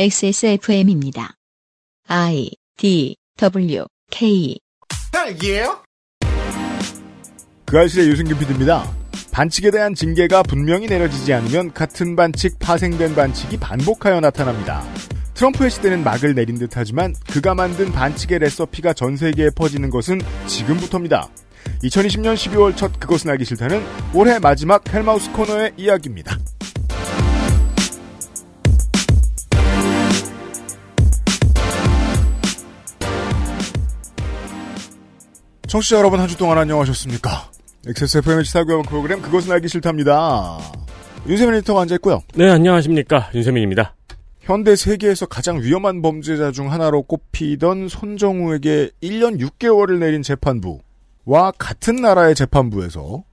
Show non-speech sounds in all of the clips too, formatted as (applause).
XSFM입니다. I D W K 딸기예요? 그 아실의 유승균 PD입니다. 반칙에 대한 징계가 분명히 내려지지 않으면 같은 반칙, 파생된 반칙이 반복하여 나타납니다. 트럼프의 시대는 막을 내린 듯 하지만 그가 만든 반칙의 레시피가 전 세계에 퍼지는 것은 지금부터입니다. 2020년 12월 첫 그것은 알기 싫다는 올해 마지막 헬마우스 코너의 이야기입니다. 청취자 여러분 한 주 동안 안녕하셨습니까? XSFM의 시사교양 프로그램 그것은 알기 싫답니다. 윤세민 리터가 앉아있고요. 네, 안녕하십니까. 윤세민입니다. 현대 세계에서 가장 위험한 범죄자 중 하나로 꼽히던 손정우에게 1년 6개월을 내린 재판부와 같은 나라의 재판부에서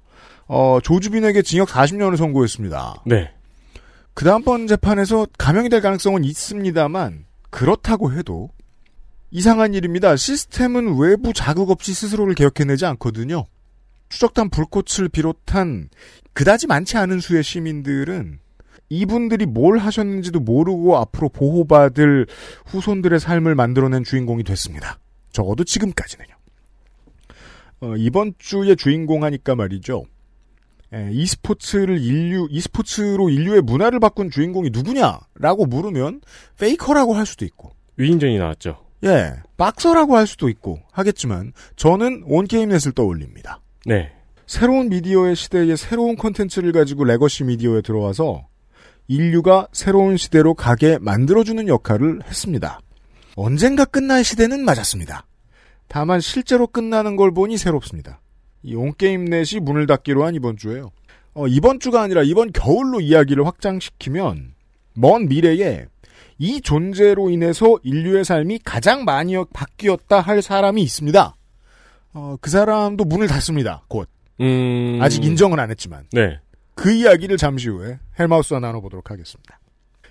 어, 조주빈에게 징역 40년을 선고했습니다. 네. 그 다음번 재판에서 감형이 될 가능성은 있습니다만 그렇다고 해도 이상한 일입니다. 시스템은 외부 자극 없이 스스로를 개혁해내지 않거든요. 추적단 불꽃을 비롯한 그다지 많지 않은 수의 시민들은 이분들이 뭘 하셨는지도 모르고 앞으로 보호받을 후손들의 삶을 만들어낸 주인공이 됐습니다. 적어도 지금까지는요. 어, 이번 주의 주인공 하니까 말이죠. 에, e스포츠를 인류, e스포츠로 인류의 문화를 바꾼 주인공이 누구냐라고 물으면 페이커라고 할 수도 있고. 위인전이 나왔죠. 예, 박서라고 할 수도 있고 하겠지만 저는 온게임넷을 떠올립니다. 네. 새로운 미디어의 시대에 새로운 콘텐츠를 가지고 legacy 미디어에 들어와서 인류가 새로운 시대로 가게 만들어주는 역할을 했습니다. 언젠가 끝날 시대는 맞았습니다. 다만 실제로 끝나는 걸 보니 새롭습니다. 이 온게임넷이 문을 닫기로 한 이번 주에요. 어, 이번 주가 아니라 이번 겨울로 이야기를 확장시키면 먼 미래에 이 존재로 인해서 인류의 삶이 가장 많이 바뀌었다 할 사람이 있습니다. 어, 그 사람도 문을 닫습니다. 곧. 음. 아직 인정은 안 했지만. 네. 그 이야기를 잠시 후에 헬마우스와 나눠보도록 하겠습니다.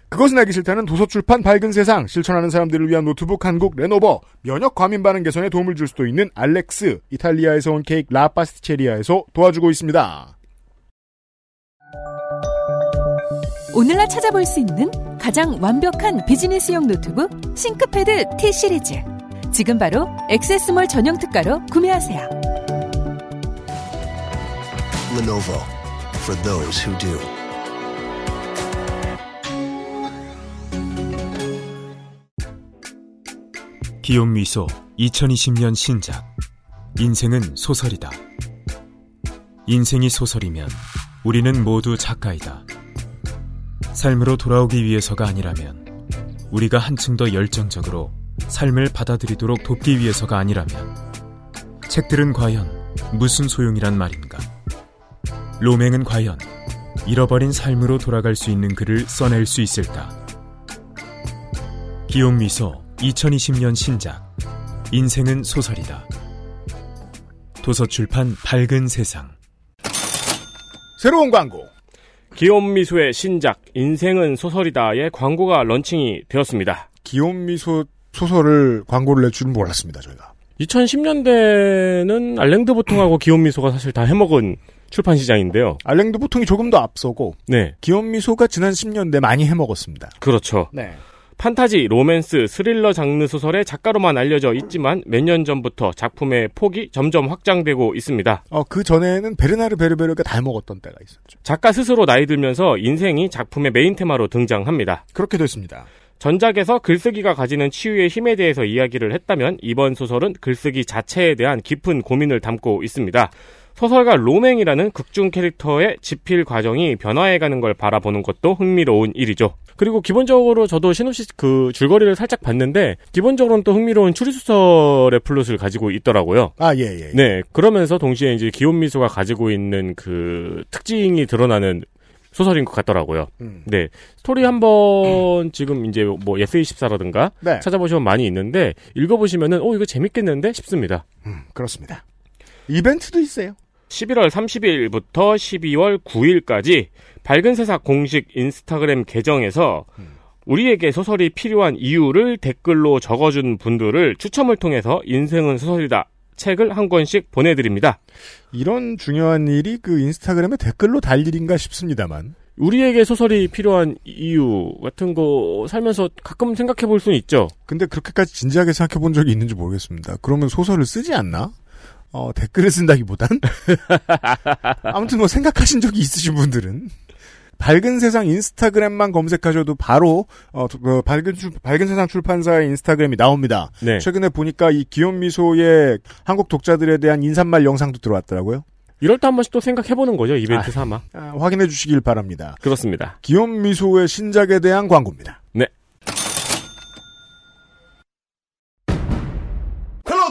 그것은 알기 싫다는 도서출판 밝은 세상, 실천하는 사람들을 위한 노트북 한국 레노버, 면역 과민 반응 개선에 도움을 줄 수도 있는 알렉스, 이탈리아에서 온 케이크 라파스티체리아에서 도와주고 있습니다. 오늘날 찾아볼 수 있는 가장 완벽한 비즈니스용 노트북 싱크패드 T 시리즈. 지금 바로 액세스몰 전용 특가로 구매하세요. Lenovo for those who do. 기욤 미소 2020년 신작 인생은 소설이다. 인생이 소설이면 우리는 모두 작가이다. 삶으로 돌아오기 위해서가 아니라면 우리가 한층 더 열정적으로 삶을 받아들이도록 돕기 위해서가 아니라면 책들은 과연 무슨 소용이란 말인가? 로맹은 과연 잃어버린 삶으로 돌아갈 수 있는 글을 써낼 수 있을까? 기욤 미소 2020년 신작 인생은 소설이다. 도서출판 밝은 세상 새로운 광고. 기욤 뮈소의 신작 인생은 소설이다의 광고가 런칭이 되었습니다. 기욤 뮈소 소설을 광고를 낼 줄은 몰랐습니다, 저희가. 2010년대는 알랭드 보통하고 기욤 뮈소가 사실 다 해먹은 출판 시장인데요. 알랭드 보통이 조금 더 앞서고 네. 기욤 뮈소가 지난 10년대 많이 해먹었습니다. 그렇죠. 네. 판타지, 로맨스, 스릴러 장르 소설의 작가로만 알려져 있지만 몇 년 전부터 작품의 폭이 점점 확장되고 있습니다. 어, 그 전에는 베르나르 베르베르가 다 해먹었던 때가 있었죠. 작가 스스로 나이 들면서 인생이 작품의 메인 테마로 등장합니다. 그렇게 됐습니다. 전작에서 글쓰기가 가지는 치유의 힘에 대해서 이야기를 했다면 이번 소설은 글쓰기 자체에 대한 깊은 고민을 담고 있습니다. 소설가 로맹이라는 극중 캐릭터의 집필 과정이 변화해가는 걸 바라보는 것도 흥미로운 일이죠. 그리고 기본적으로 저도 시놉시스 그 줄거리를 살짝 봤는데 기본적으로는 또 흥미로운 추리소설의 플롯을 가지고 있더라고요. 아, 예, 예. 예. 네, 그러면서 동시에 이제 기욤 뮈소가 가지고 있는 그 특징이 드러나는 소설인 것 같더라고요. 음. 네, 스토리 한번 지금 이제 뭐 예스24라든가 네. 찾아보시면 많이 있는데 읽어보시면은 어 이거 재밌겠는데 싶습니다. 음, 그렇습니다. 이벤트도 있어요. 11월 30일부터 12월 9일까지 밝은 세상 공식 인스타그램 계정에서 우리에게 소설이 필요한 이유를 댓글로 적어준 분들을 추첨을 통해서 인생은 소설이다 책을 한 권씩 보내드립니다. 이런 중요한 일이 그 인스타그램에 댓글로 달 일인가 싶습니다만 우리에게 소설이 필요한 이유 같은 거 살면서 가끔 생각해 볼 수는 있죠. 근데 그렇게까지 진지하게 생각해 본 적이 있는지 모르겠습니다. 그러면 소설을 쓰지 않나? 어, 댓글을 쓴다기보단? (laughs) 아무튼 뭐 생각하신 적이 있으신 분들은 밝은 세상 인스타그램만 검색하셔도 바로 어, 그 밝은 출- 밝은 세상 출판사의 인스타그램이 나옵니다. 네. 최근에 보니까 이 기욤 미소의 한국 독자들에 대한 인사말 영상도 들어왔더라고요. 이럴 때 한 번씩 또 생각해 보는 거죠. 이벤트 아. 삼아. 아, 확인해 주시길 바랍니다. 그렇습니다. 기욤 미소의 신작에 대한 광고입니다.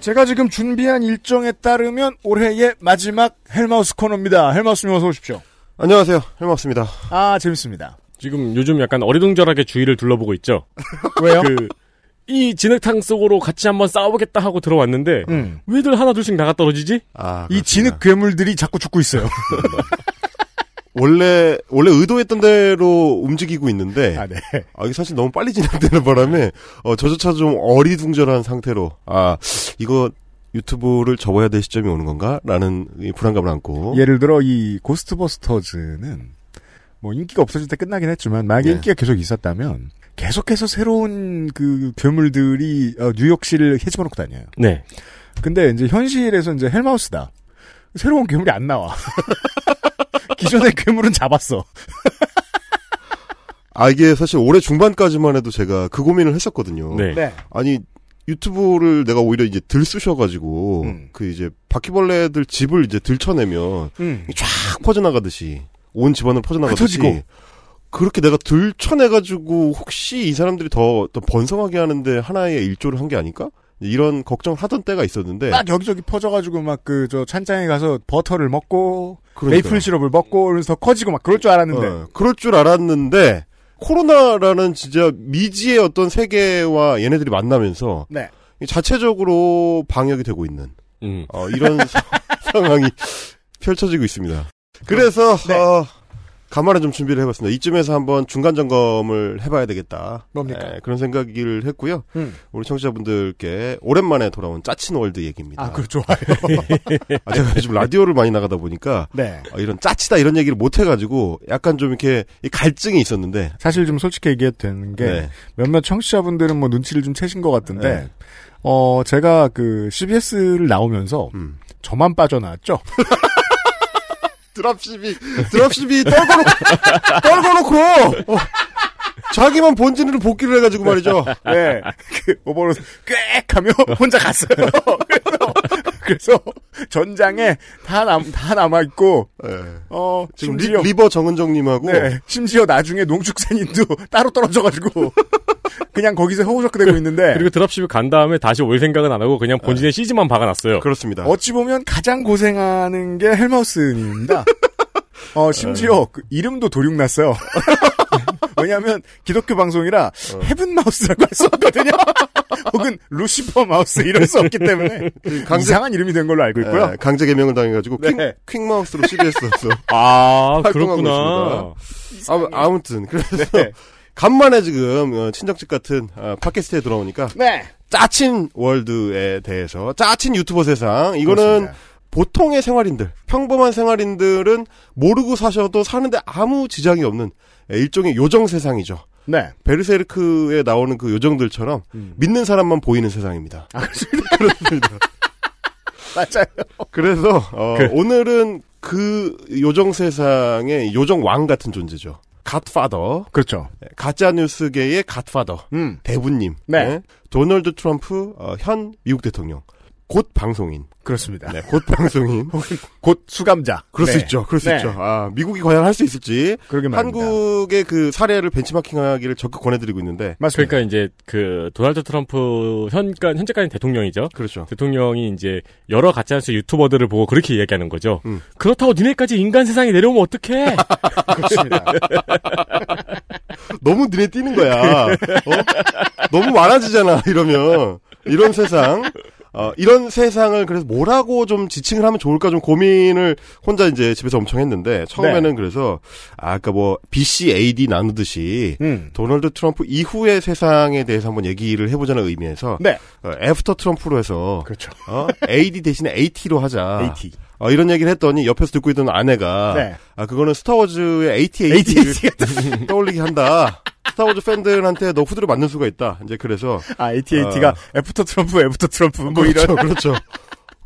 제가 지금 준비한 일정에 따르면 올해의 마지막 헬마우스 코너입니다. 헬마우스님 어서 오십시오. 안녕하세요 헬마우스입니다 아, 재밌습니다. 지금 요즘 약간 어리둥절하게 주위를 둘러보고 있죠. (laughs) 왜요? 그, 이 진흙탕 속으로 같이 한번 싸우겠다 하고 들어왔는데, 음. 왜들 하나 둘씩 나가 떨어지지? 아, 이 진흙 괴물들이 자꾸 죽고 있어요. (laughs) 원래 원래 의도했던 대로 움직이고 있는데 아, 네. 아, 이게 사실 너무 빨리 진행되는 바람에, 어, 저조차 좀 어리둥절한 상태로, 아, 이거 유튜브를 접어야 될 시점이 오는 건가? 라는 이 불안감을 안고. 예를 들어 이 고스트버스터즈는 뭐 인기가 없어질 때 끝나긴 했지만 만약에 네. 인기가 계속 있었다면 계속해서 새로운 그 괴물들이 어, 뉴욕시를 헤집어놓고 다녀요. 네. 근데 이제 현실에서 이제 헬마우스다. 새로운 괴물이 안 나와. (laughs) 기존의 괴물은 잡았어. 아, 이게 사실 올해 중반까지만 해도 제가 그 고민을 했었거든요. 네. 아니, 유튜브를 내가 오히려 이제 들 쑤셔가지고, 음. 그 이제 바퀴벌레들 집을 이제 들쳐내면, 음. 쫙 퍼져나가듯이, 온 집안으로 퍼져나가듯이. 흩어지고. 그렇게 내가 들쳐내가지고, 혹시 이 사람들이 더, 더 번성하게 하는데 하나의 일조를 한 게 아닐까? 이런 걱정을 하던 때가 있었는데. 막 여기저기 퍼져가지고 막 그 저 찬장에 가서 버터를 먹고 그러니까요. 메이플 시럽을 먹고 그러면서 더 커지고 막 그럴 줄 알았는데 어, 그럴 줄 알았는데 코로나라는 진짜 미지의 어떤 세계와 얘네들이 만나면서 네. 이 자체적으로 방역이 되고 있는 음. 어, 이런 사- (laughs) 상황이 펼쳐지고 있습니다. 그래서 네. 어, 간만에 좀 준비를 해봤습니다. 이쯤에서 한번 중간 점검을 해봐야 되겠다. 뭡니까? 예, 그런 생각을 했고요. 음. 우리 청취자분들께 오랜만에 돌아온 짜친 world 얘기입니다. 아, 그 좋아요. (laughs) 아, 제가 요즘 라디오를 많이 나가다 보니까 네. 어, 이런 짜치다 이런 얘기를 못 해가지고 약간 좀 이렇게 이 갈증이 있었는데 사실 좀 솔직히 얘기해도 되는 게 네. 몇몇 청취자분들은 뭐 눈치를 좀 채신 것 같은데 네. 어 제가 그 CBS를 나오면서 음. 저만 빠져나왔죠. (laughs) 드랍십이 드랍십이 떨궈놓고 떨궈놓고 어, 자기만 본진으로 복귀를 해가지고 말이죠. 네. (laughs) 그 오버로 꽥 하며 혼자 갔어요. (laughs) 그래서, 그래서 (laughs) 전장에 다 남, 다 남아 있고, 예. 어, 지금 심지어, 리, 버 정은정님하고 네. 심지어 나중에 농축산인도 (laughs) 따로 떨어져가지고, (laughs) 그냥 거기서 허우적대고 있는데, 그리고 dropship을 간 다음에 다시 올 생각은 안 하고 그냥 본진에 siege만 박아놨어요. 그렇습니다. 어찌 보면 가장 고생하는 게 헬마우스님입니다. 어, 심지어 그 이름도 도륙났어요. 왜냐하면 기독교 방송이라 헤븐 마우스라고 할 수 없거든요. (laughs) 혹은 루시퍼 마우스 이럴 수 없기 때문에 강제- 이상한 이름이 된 걸로 알고 있고요. 예, 강제 개명을 당해가지고 네. 퀵, 퀵마우스로 CBS에서 아, 그렇구나. 아무, 아무튼 그래서 네. 간만에 지금 어, 친정집 같은 어, 팟캐스트에 돌아오니까 네. 짜친 월드에 대해서 짜친 유튜버 세상 이거는 그렇습니다. 보통의 생활인들 평범한 생활인들은 모르고 사셔도 사는데 아무 지장이 없는 일종의 요정 세상이죠. 네. 베르세르크에 나오는 그 요정들처럼 음. 믿는 사람만 보이는 세상입니다. 아, 그렇습니다. (laughs) 맞아요. 그래서 어, 오늘은 그 요정 세상의 요정 왕 같은 존재죠. 갓파더, 그렇죠. 가짜 뉴스계의 갓파더, 음. 대부님, 네. 도널드 트럼프 어, 현 미국 대통령, 곧 방송인, 그렇습니다. 네, 곧 방송인, (laughs) 곧 수감자. 그럴 수 네. 있죠, 그럴 수 네. 있죠. 아 미국이 과연 할 수 있을지 그러게 말입니다. 한국의 그 사례를 벤치마킹하기를 적극 권해드리고 있는데, 맞습니다. 그러니까 이제 그 도널드 트럼프 현까 현재까지 대통령이죠. 그렇죠. 대통령이 이제 여러 가짜뉴스 유튜버들을 보고 그렇게 이야기하는 거죠. 음. 그렇다고 니네까지 인간 세상에 내려오면 어떡해? (laughs) 그렇습니다. 너무 눈에 띄는 거야. 어? 너무 많아지잖아, 이러면. 이런 세상. 어, 이런 세상을 그래서 뭐라고 좀 지칭을 하면 좋을까 좀 고민을 혼자 이제 집에서 엄청 했는데 처음에는 네. 그래서 아, 아까 뭐 BC, AD 나누듯이 음. 도널드 트럼프 이후의 세상에 대해서 한번 얘기를 해보자는 의미에서 네. 어, after 트럼프로 해서 그렇죠. 어? AD 대신에 AT로 하자. AT. 어, 이런 얘기를 했더니 옆에서 듣고 있던 아내가 네. 아 그거는 스타워즈의 AT-AT를 (laughs) (laughs) 떠올리게 한다. 스타워즈 팬들한테 너 후드려 맞는 수가 있다. 이제 그래서 아, AT-AT가 어. after 트럼프, after 트럼프, 뭐 이런. 그렇죠, 그렇죠.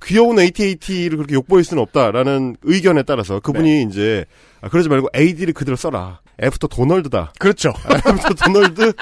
귀여운 AT-AT를 그렇게 욕보일 수는 없다라는 의견에 따라서 그분이 네. 이제 아, 그러지 말고 AD를 그대로 써라. after 도널드다. 그렇죠. (laughs) after 도널드,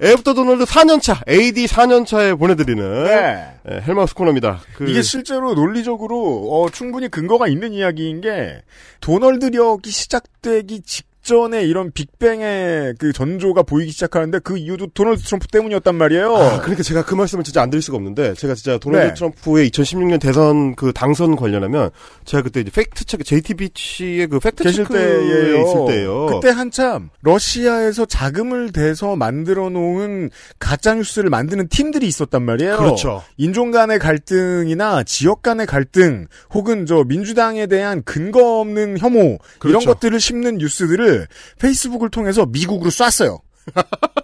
after 도널드 4년차, AD 4년차에 보내드리는 네. 예, 헬마우스 코너입니다. 그- 이게 실제로 논리적으로 어, 충분히 근거가 있는 이야기인 게 도널드력이 시작되기 직 전에 이런 빅뱅의 그 전조가 보이기 시작하는데 그 이유도 도널드 트럼프 때문이었단 말이에요. 아, 그러니까 제가 그 말씀을 진짜 안 드릴 수가 없는데 제가 진짜 도널드 네. 트럼프의 2016년 대선 그 당선 관련하면 제가 그때 이제 팩트 체크 JTBC의 그 팩트 체크에. 있을 때예요. 그때 한참 러시아에서 자금을 대서 만들어 놓은 가짜 뉴스를 만드는 팀들이 있었단 말이에요. 그렇죠. 인종 간의 갈등이나 지역 간의 갈등 혹은 저 민주당에 대한 근거 없는 혐오 이런 그렇죠. 것들을 심는 뉴스들을 페이스북을 통해서 미국으로 쐈어요. (laughs)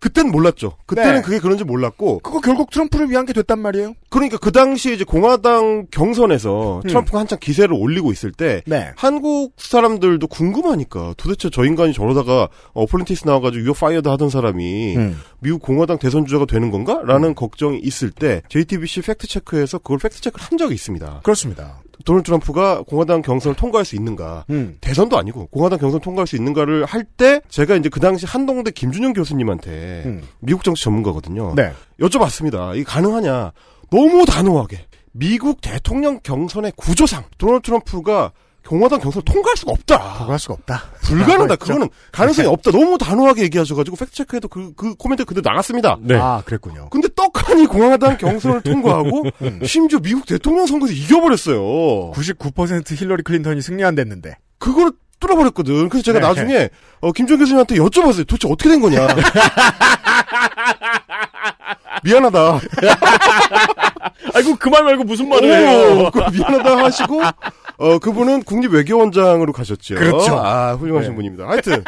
그때는 몰랐죠. 그때는 네. 그게 그런지 몰랐고 그거 결국 트럼프를 위한 게 됐단 말이에요. 그러니까 그 당시에 이제 공화당 경선에서 음. 트럼프가 한창 기세를 올리고 있을 때 네. 한국 사람들도 궁금하니까 도대체 저 인간이 저러다가 Apprentice 나와가지고 you're fired 하던 사람이 음. 미국 공화당 대선 주자가 되는 건가? 라는 걱정이 있을 때 JTBC 팩트 체크에서 그걸 팩트 체크를 한 적이 있습니다. 그렇습니다. 도널드 트럼프가 공화당 경선을 통과할 수 있는가? 음. 대선도 아니고 공화당 경선 통과할 수 있는가를 할 때 제가 이제 그 당시 한동대 김준형 교수님한테 음. 미국 정치 전문가거든요. 네. 여쭤봤습니다. 이게 가능하냐? 너무 단호하게 미국 대통령 경선의 구조상 도널드 트럼프가 공화당 경선을 통과할 수가 없다. 통과할 수가 없다. 불가능하다. 그거는 가능성이 없다. 너무 단호하게 얘기하셔가지고 팩트체크해도 그, 그 코멘트 그대로 나갔습니다. 네. 아, 그랬군요. 근데 떡하니 공화당 (laughs) 경선을 통과하고 심지어 미국 대통령 선거에서 이겨버렸어요. 99% 힐러리 클린턴이 승리한댔는데. 그걸 뚫어버렸거든. 그래서 제가 네. 나중에 어, 김정 교수님한테 여쭤봤어요. 도대체 어떻게 된 거냐. (laughs) 미안하다. 아이고 그 말 말고 무슨 오, 그 미안하다 하시고 어 그분은 국립외교원장으로 가셨죠. 그렇죠. 아 훌륭하신 네. 분입니다. 하여튼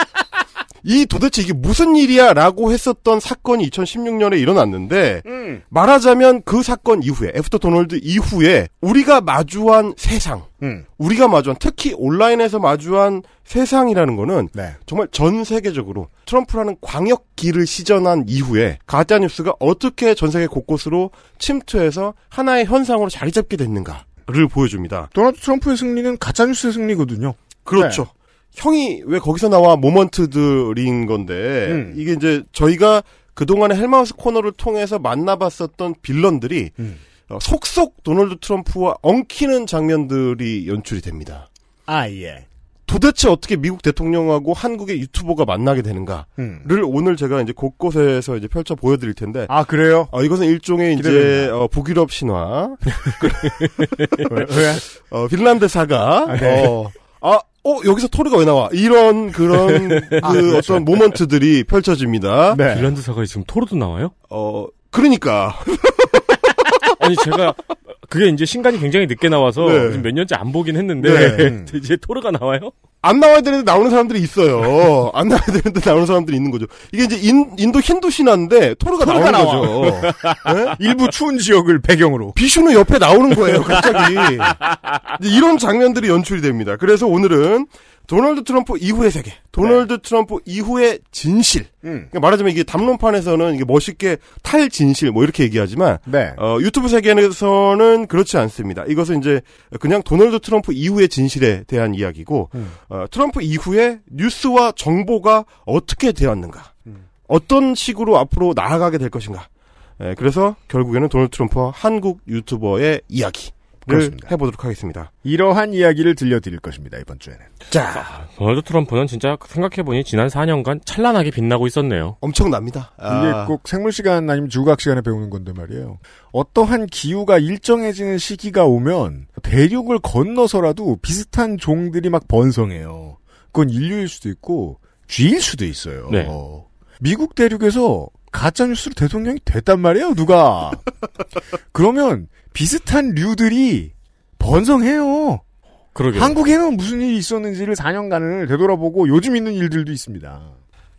이 도대체 이게 무슨 일이야 라고 했었던 사건이 2016년에 일어났는데 음. 말하자면 그 사건 이후에 after 도널드 이후에 우리가 마주한 세상, 음. 우리가 마주한 특히 온라인에서 마주한 세상이라는 거는 네. 정말 전 세계적으로 트럼프라는 광역기를 시전한 이후에 가짜뉴스가 어떻게 전 세계 곳곳으로 침투해서 하나의 현상으로 자리 잡게 됐는가 를 보여줍니다. 도널드 트럼프의 승리는 가짜뉴스의 승리거든요. 그렇죠. 네. 형이 왜 거기서 나와 모먼트들인 건데 음. 이게 이제 저희가 그동안의 헬마우스 코너를 통해서 만나봤었던 빌런들이 음. 어, 속속 도널드 트럼프와 엉키는 장면들이 연출이 됩니다. 아, 예. 도대체 어떻게 미국 대통령하고 한국의 유튜버가 만나게 되는가를 음. 오늘 제가 이제 곳곳에서 이제 펼쳐 보여드릴 텐데 아, 그래요? 어, 이것은 일종의 이제 기대됩니다. 어, 북유럽 신화, 왜? 왜? (laughs) 어, 핀란드 사가, 아, 네. 어, 아, 어, 여기서 토르가 왜 나와? 이런 그런 (laughs) 그 아, 그렇죠. 어떤 모먼트들이 펼쳐집니다. 네. 빌란드 사가에 지금 토로도 나와요? 어, 그러니까 (laughs) 아니 제가 그게 이제 신간이 굉장히 늦게 나와서 네. 몇 년째 안 보긴 했는데 네. (laughs) 이제 토르가 나와요? 안 나와야 되는데 나오는 사람들이 있어요. 안 나와야 되는데 나오는 사람들이 있는 거죠. 이게 이제 인, 인도 힌두 신화인데 토르가, 토르가 나오는 나와. 거죠. 네? (laughs) 일부 추운 지역을 배경으로. 비슈누 옆에 나오는 거예요, 갑자기. 이런 장면들이 연출이 됩니다. 그래서 오늘은 도널드 트럼프 이후의 세계, 도널드 트럼프 이후의 진실. 음. 그러니까 말하자면 이게 담론판에서는 이게 멋있게 탈 진실 뭐 이렇게 얘기하지만 네. 어, 유튜브 세계에서는 그렇지 않습니다. 이것은 이제 그냥 도널드 트럼프 이후의 진실에 대한 이야기고 음. 어, 트럼프 이후에 뉴스와 정보가 어떻게 되었는가, 음. 어떤 식으로 앞으로 나아가게 될 것인가. 예, 그래서 결국에는 도널드 트럼프와 한국 유튜버의 이야기를 그렇습니다. 해보도록 하겠습니다. 이러한 이야기를 들려드릴 것입니다, 이번 주에는. 자, 도널드 트럼프는 진짜 생각해보니 지난 4년간 찬란하게 빛나고 있었네요. 엄청납니다. 아, 이게 꼭 생물 시간 아니면 주각 시간에 배우는 건데 말이에요. 어떠한 기후가 일정해지는 시기가 오면 대륙을 건너서라도 비슷한 종들이 막 번성해요. 그건 인류일 수도 있고 쥐일 수도 있어요. 네. 미국 대륙에서 가짜 뉴스로 대통령이 됐단 말이에요, 누가. (laughs) 그러면 비슷한 류들이 번성해요. 그러게요. 한국에는 무슨 일이 있었는지를 4년간을 되돌아보고 요즘 있는 일들도 있습니다.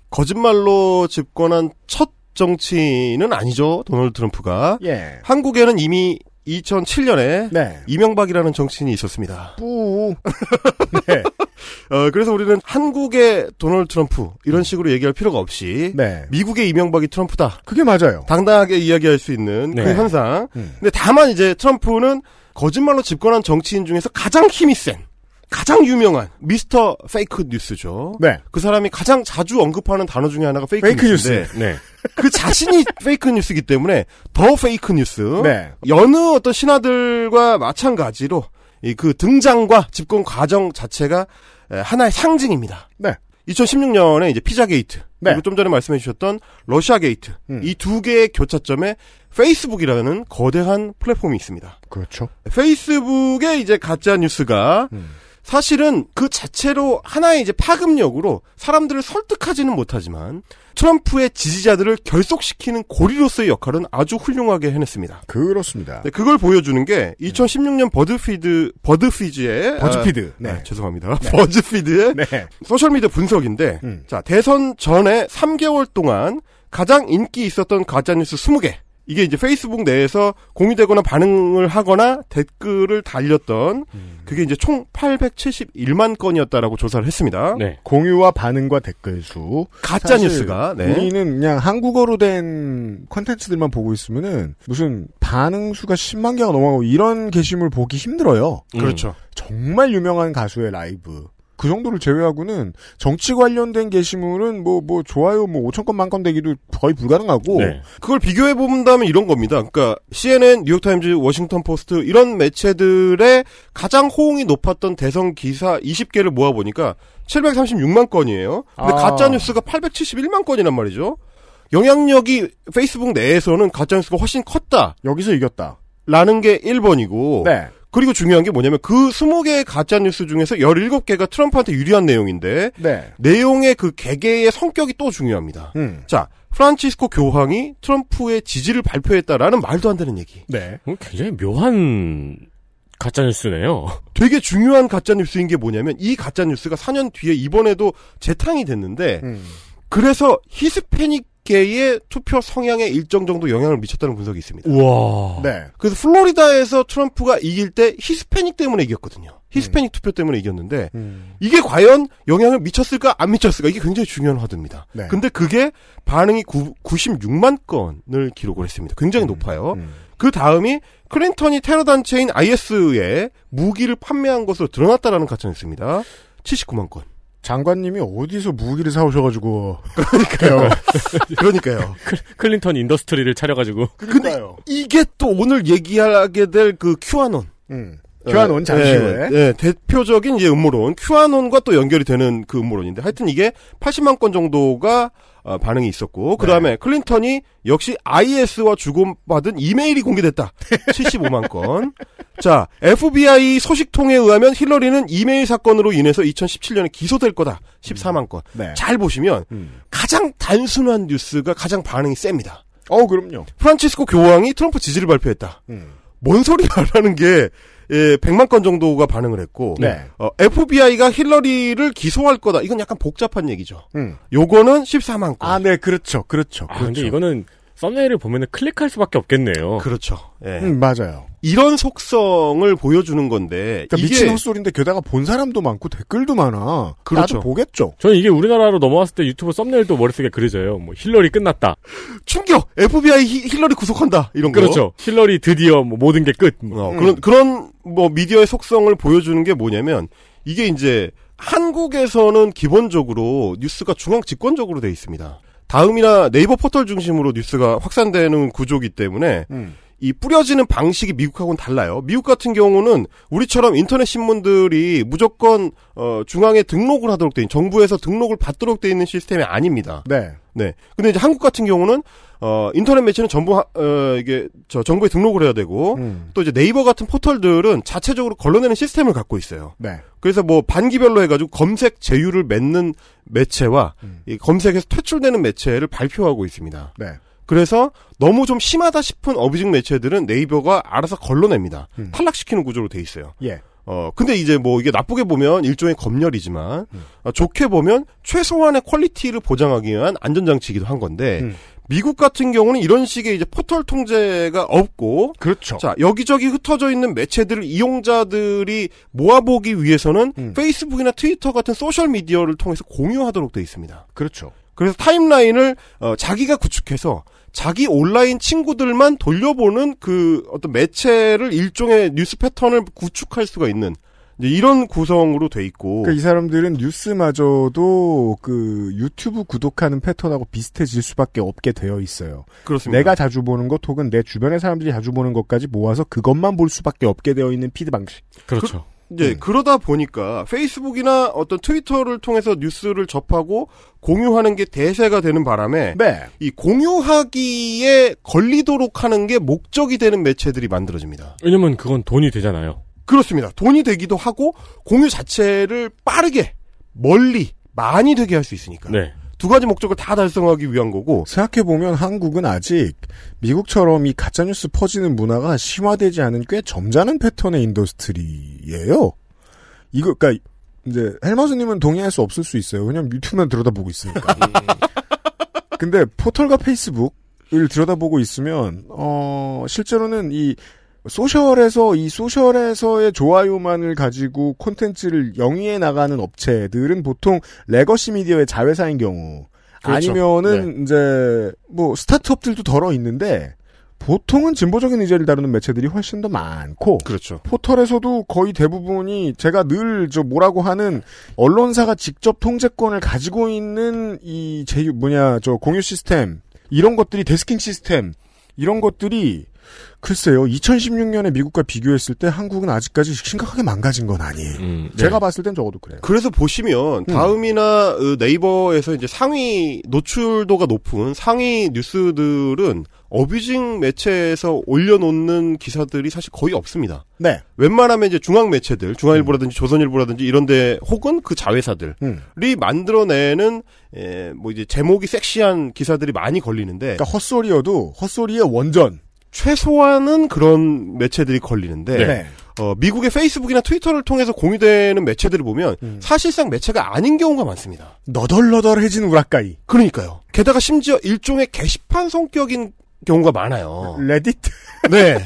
거짓말로 집권한 첫 정치인은 아니죠. 도널드 트럼프가. 예. 한국에는 이미 2007년에 네. 이명박이라는 정치인이 있었습니다. 뿌. (laughs) 네. 어, 그래서 우리는 한국의 도널드 트럼프 이런 식으로 얘기할 필요가 없이 네. 미국의 이명박이 트럼프다. 그게 맞아요. 당당하게 이야기할 수 있는 그 네. 현상. 음. 근데 다만 이제 트럼프는 거짓말로 집권한 정치인 중에서 가장 힘이 센, 가장 유명한 Mr. Fake News죠. 네. 그 사람이 가장 자주 언급하는 단어 중에 하나가 fake, fake news인데 네. 그 자신이 (laughs) fake news이기 때문에 the fake news. 네. 여느 어떤 신화들과 마찬가지로 이 그 등장과 집권 과정 자체가 에, 하나의 상징입니다. 네. 2016년에 이제 피자 게이트 네. 그리고 좀 전에 말씀해 주셨던 러시아 게이트 음. 이 두 개의 교차점에 페이스북이라는 거대한 플랫폼이 있습니다. 그렇죠. 페이스북에 이제 가짜 뉴스가 음. 사실은 그 자체로 하나의 이제 파급력으로 사람들을 설득하지는 못하지만 트럼프의 지지자들을 결속시키는 고리로서의 역할은 아주 훌륭하게 해냈습니다. 그렇습니다. 네, 그걸 보여주는 게 2016년 버드피드 버드피즈의 버즈피드. 아, 네. 네, (laughs) 죄송합니다. 버즈피드의 네. 소셜미디어 분석인데 음. 자 대선 전에 3개월 동안 가장 인기 있었던 가짜뉴스 20개 이게 이제 페이스북 내에서 공유되거나 반응을 하거나 댓글을 달렸던 음. 그게 이제 총 871만 건이었다라고 조사를 했습니다. 네. 공유와 반응과 댓글 수. 가짜 뉴스가 네. 우리는 그냥 한국어로 된 컨텐츠들만 보고 있으면은 무슨 반응 수가 10만 개가 넘어가고 이런 게시물 보기 힘들어요. 그렇죠. 정말 유명한 가수의 라이브. 그 정도를 제외하고는 정치 관련된 게시물은 뭐, 뭐, 좋아요, 뭐, 5천 건, 만 건 되기도 거의 불가능하고. 네. 그걸 비교해 본다면 이런 겁니다. 그러니까 CNN, 뉴욕타임즈, 워싱턴 포스트 이런 매체들의 가장 호응이 높았던 대선 기사 20개를 모아 보니까 736만 건이에요. 근데 아. 가짜 뉴스가 871만 건이란 말이죠. 영향력이 페이스북 내에서는 가짜 뉴스가 훨씬 컸다라는 여기서 이겼다. 게 1번이고 네. 그리고 중요한 게 뭐냐면 그 20개의 가짜 뉴스 중에서 17개가 트럼프한테 유리한 내용인데 네. 내용의 그 개개의 성격이 또 중요합니다. 음. 자, 프란치스코 교황이 트럼프의 지지를 발표했다라는 말도 안 되는 얘기. 네. 어, 굉장히 묘한 가짜 뉴스네요. 되게 중요한 가짜 뉴스인 게 뭐냐면 이 가짜 뉴스가 4년 뒤에 이번에도 재탕이 됐는데 음. 그래서 히스패닉 계의 투표 성향에 일정 정도 영향을 미쳤다는 분석이 있습니다. 우와. 네. 그래서 플로리다에서 트럼프가 이길 때 히스패닉 때문에 이겼거든요. 히스패닉 투표 때문에 이겼는데 음. 이게 과연 영향을 미쳤을까 안 미쳤을까 이게 굉장히 중요한 화두입니다. 네. 근데 그게 반응이 96만 건을 기록을 했습니다. 굉장히 높아요. 음. 그 다음이 클린턴이 테러 단체인 IS에 무기를 판매한 것으로 드러났다라는 가짜뉴스입니다. 79만 건. 장관님이 어디서 무기를 사오셔가지고. 그러니까요. (laughs) 그러니까요. 클린턴 industry를 차려가지고. 그러니까요. 이게 또 오늘 얘기하게 될 그 큐아논. 음. 교환원 잠시 예, 후에. 예, 대표적인 이제 음모론. 큐아논과 또 연결이 되는 그 음모론인데 하여튼 이게 80만 건 정도가 어, 반응이 있었고 그 다음에 클린턴이 역시 IS와 주고받은 이메일이 공개됐다. (laughs) 75만 건. 자, FBI 소식통에 의하면 힐러리는 이메일 사건으로 인해서 2017년에 기소될 거다. 14만 건. 네. 잘 보시면 음. 가장 단순한 뉴스가 가장 반응이 셉니다. 어, 그럼요. 프란치스코 교황이 트럼프 지지를 발표했다. 음. 뭔 소리야라는 게 예, 100만 건 정도가 반응을 했고 네. 어, FBI가 힐러리를 기소할 거다. 이건 약간 복잡한 얘기죠. 음. 요거는 14만 건. 아, 네, 그렇죠. 그렇죠. 아, 그렇죠. 근데 이거는 thumbnail을 보면은 클릭할 수밖에 없겠네요. 그렇죠. 예. 음, 맞아요. 이런 속성을 보여주는 건데 그러니까 이게 미친 헛소리인데 게다가 본 사람도 많고 댓글도 많아. 그렇죠. 나도 보겠죠. 저는 이게 우리나라로 넘어왔을 때 유튜브 thumbnail도 머릿속에 그려져요. 뭐 힐러리 끝났다. 충격. FBI 히- 힐러리 구속한다. 이런 거. 그렇죠. 힐러리 드디어 뭐 모든 게 끝. 뭐. 어, 그런 그런 뭐 미디어의 속성을 보여주는 게 뭐냐면 이게 이제 한국에서는 기본적으로 뉴스가 중앙 집권적으로 돼 있습니다. 다음이나 네이버 포털 중심으로 뉴스가 확산되는 구조기 때문에 음. 이 뿌려지는 방식이 미국하고는 달라요. 미국 같은 경우는 우리처럼 인터넷 신문들이 무조건 어, 중앙에 등록을 하도록 돼 있는 정부에서 등록을 받도록 돼 있는 시스템이 아닙니다. 네. 네. 근데 이제 한국 같은 경우는 어, 인터넷 매체는 전부 하- 어, 이게 저 정부에 등록을 해야 되고 음. 또 이제 네이버 같은 포털들은 자체적으로 걸러내는 시스템을 갖고 있어요. 네. 그래서 뭐 반기별로 해가지고 검색 제휴를 맺는 매체와 음. 이 검색에서 퇴출되는 매체를 발표하고 있습니다. 네. 그래서 너무 좀 심하다 싶은 abusing 매체들은 네이버가 알아서 걸러냅니다. 음. 탈락시키는 구조로 돼 있어요. 예. 어, 근데 이제 뭐 이게 나쁘게 보면 일종의 검열이지만, 음. 어, 좋게 보면 최소한의 quality를 보장하기 위한 안전장치이기도 한 건데, 음. 미국 같은 경우는 이런 식의 이제 포털 통제가 없고, 그렇죠. 자, 여기저기 흩어져 있는 매체들을 이용자들이 모아보기 위해서는 음. 페이스북이나 트위터 같은 소셜 미디어를 통해서 공유하도록 돼 있습니다. 그렇죠. 그래서 timeline을 어, 자기가 구축해서 자기 온라인 친구들만 돌려보는 그 어떤 매체를 일종의 뉴스 패턴을 구축할 수가 있는 이제 이런 구성으로 돼 있고 그러니까 이 사람들은 뉴스마저도 그 유튜브 구독하는 패턴하고 비슷해질 수밖에 없게 되어 있어요. 그렇습니다. 내가 자주 보는 것 혹은 내 주변의 사람들이 자주 보는 것까지 모아서 그것만 볼 수밖에 없게 되어 있는 feed 방식. 그렇죠. 이제 음. 그러다 보니까 페이스북이나 어떤 트위터를 통해서 뉴스를 접하고 공유하는 게 대세가 되는 바람에 네. 이 공유하기에 걸리도록 하는 게 목적이 되는 매체들이 만들어집니다. 왜냐면 그건 돈이 되잖아요. 그렇습니다. 돈이 되기도 하고 공유 자체를 빠르게 멀리 많이 되게 할 수 있으니까 네. 두 가지 목적을 다 달성하기 위한 거고 생각해 보면 한국은 아직 미국처럼 이 가짜 뉴스 퍼지는 문화가 심화되지 않은 꽤 점잖은 패턴의 industry예요. 이거, 그니까, 이제, 헬마스님은 동의할 수 없을 수 있어요. 왜냐면 유튜브만 들여다보고 있으니까. (laughs) 근데 포털과 페이스북을 들여다보고 있으면, 어, 실제로는 이, social에서, 이 social에서의 좋아요만을 가지고 콘텐츠를 영위해 나가는 업체들은 보통 legacy media의 자회사인 경우, 그렇죠. 아니면은 이제 뭐 스타트업들도 더러 있는데 보통은 진보적인 의제를 다루는 매체들이 훨씬 더 많고 그렇죠. 포털에서도 거의 대부분이 제가 늘 저 뭐라고 하는 언론사가 직접 통제권을 가지고 있는 이 제휴 뭐냐 저 공유 시스템 이런 것들이 데스킹 시스템 이런 것들이 글쎄요 2016년에 미국과 비교했을 때 한국은 아직까지 심각하게 망가진 건 아니에요. 음, 네. 제가 봤을 땐 적어도 그래요. 그래서 보시면 다음이나 어, 네이버에서 이제 상위 노출도가 높은 상위 뉴스들은 어뷰징 매체에서 올려놓는 기사들이 사실 거의 없습니다. 네. 웬만하면 이제 중앙 매체들, 중앙일보라든지 조선일보라든지 이런데 혹은 그 자회사들이 음. 만들어내는 에, 뭐 이제 제목이 섹시한 기사들이 많이 걸리는데 그러니까 헛소리여도 헛소리의 원전. 최소한은 그런 매체들이 걸리는데 네. 어, 미국의 페이스북이나 트위터를 통해서 공유되는 매체들을 보면 음. 사실상 매체가 아닌 경우가 많습니다. 너덜너덜해진 우라카이. 그러니까요. 게다가 심지어 일종의 게시판 성격인 경우가 많아요. 레딧. 네.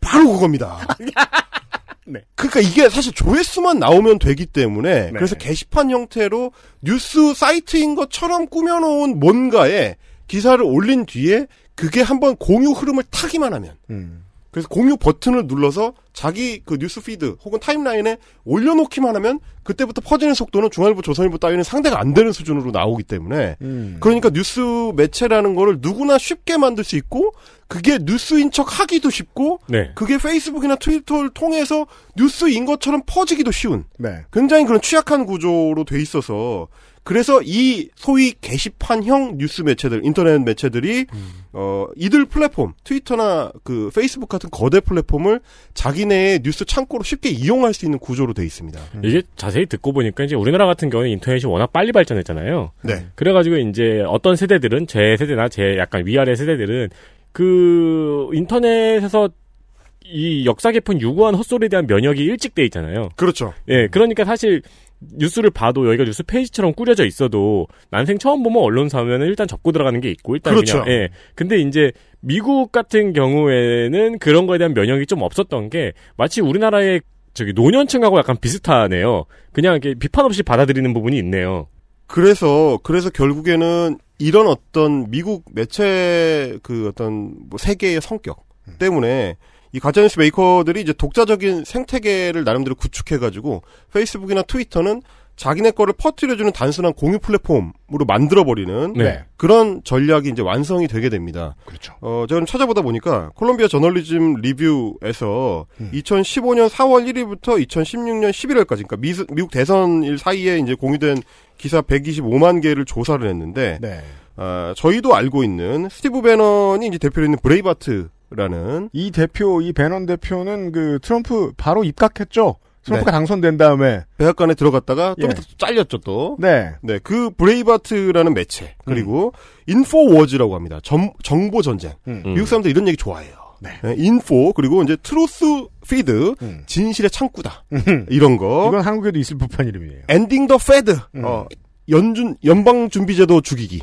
바로 그겁니다. (laughs) 네. 그러니까 이게 사실 조회수만 나오면 되기 때문에 네. 그래서 게시판 형태로 뉴스 사이트인 것처럼 꾸며놓은 뭔가에 기사를 올린 뒤에 그게 한번 공유 흐름을 타기만 하면 음. 그래서 공유 버튼을 눌러서 자기 그 news feed 혹은 timeline에 올려놓기만 하면 그때부터 퍼지는 속도는 중앙일보, 조선일보 따위는 상대가 안 되는 수준으로 나오기 때문에 음. 그러니까 뉴스 매체라는 거를 누구나 쉽게 만들 수 있고 그게 뉴스인 척 하기도 쉽고 네. 그게 페이스북이나 트위터를 통해서 뉴스인 것처럼 퍼지기도 쉬운 네. 굉장히 그런 취약한 구조로 돼 있어서 그래서 이 소위 게시판형 뉴스 매체들, 인터넷 매체들이 어 이들 플랫폼, 트위터나 그 페이스북 같은 거대 플랫폼을 자기네의 뉴스 창고로 쉽게 이용할 수 있는 구조로 돼 있습니다. 이게 자세히 듣고 보니까 이제 우리나라 같은 경우는 인터넷이 워낙 빨리 발전했잖아요. 네. 그래가지고 이제 어떤 세대들은 제 세대나 제 약간 위아래 세대들은 그 인터넷에서 이 역사 개편 유구한 헛소리에 대한 면역이 일찍 돼 있잖아요. 그렇죠. 예, 그러니까 사실 뉴스를 봐도 여기가 뉴스 페이지처럼 꾸려져 있어도 난생 처음 보면 언론사면은 일단 접고 들어가는 게 있고 일단 그렇죠. 그냥 예. 근데 이제 미국 같은 경우에는 그런 거에 대한 면역이 좀 없었던 게 마치 우리나라의 저기 노년층하고 약간 비슷하네요. 그냥 이렇게 비판 없이 받아들이는 부분이 있네요. 그래서 그래서 결국에는 이런 어떤 미국 매체 그 어떤 뭐 세계의 성격 때문에 이 가짜뉴스 메이커들이 이제 독자적인 생태계를 나름대로 구축해가지고 페이스북이나 트위터는 자기네 거를 퍼뜨려주는 단순한 공유 플랫폼으로 만들어버리는 네. 그런 전략이 이제 완성이 되게 됩니다. 그렇죠. 어, 좀 찾아보다 보니까 콜롬비아 저널리즘 리뷰에서 음. 2015년 4월 1일부터 2016년 11월까지, 그러니까 미, 미국 대선일 사이에 이제 공유된 기사 125만 개를 조사를 했는데, 네. 아, 저희도 알고 있는 스티브 배넌이 이제 대표로 있는 브레이바트 라는 이 대표, 이 배넌 대표는 그 트럼프 바로 입각했죠. 트럼프가 네. 당선된 다음에. 백악관에 들어갔다가 또 예. 밑에 또 잘렸죠 또. 네. 네, 그 브레이바트라는 매체 그리고 InfoWars라고 합니다. 정, 정보 전쟁. 음. 음. 미국 사람들 이런 얘기 좋아해요. 네. 네, info 그리고 이제 Truth Feed 음. 진실의 창구다 음. 이런 거. 이건 한국에도 있을 법한 이름이에요. Ending the Fed 음. 어, 연준 연방 준비제도 죽이기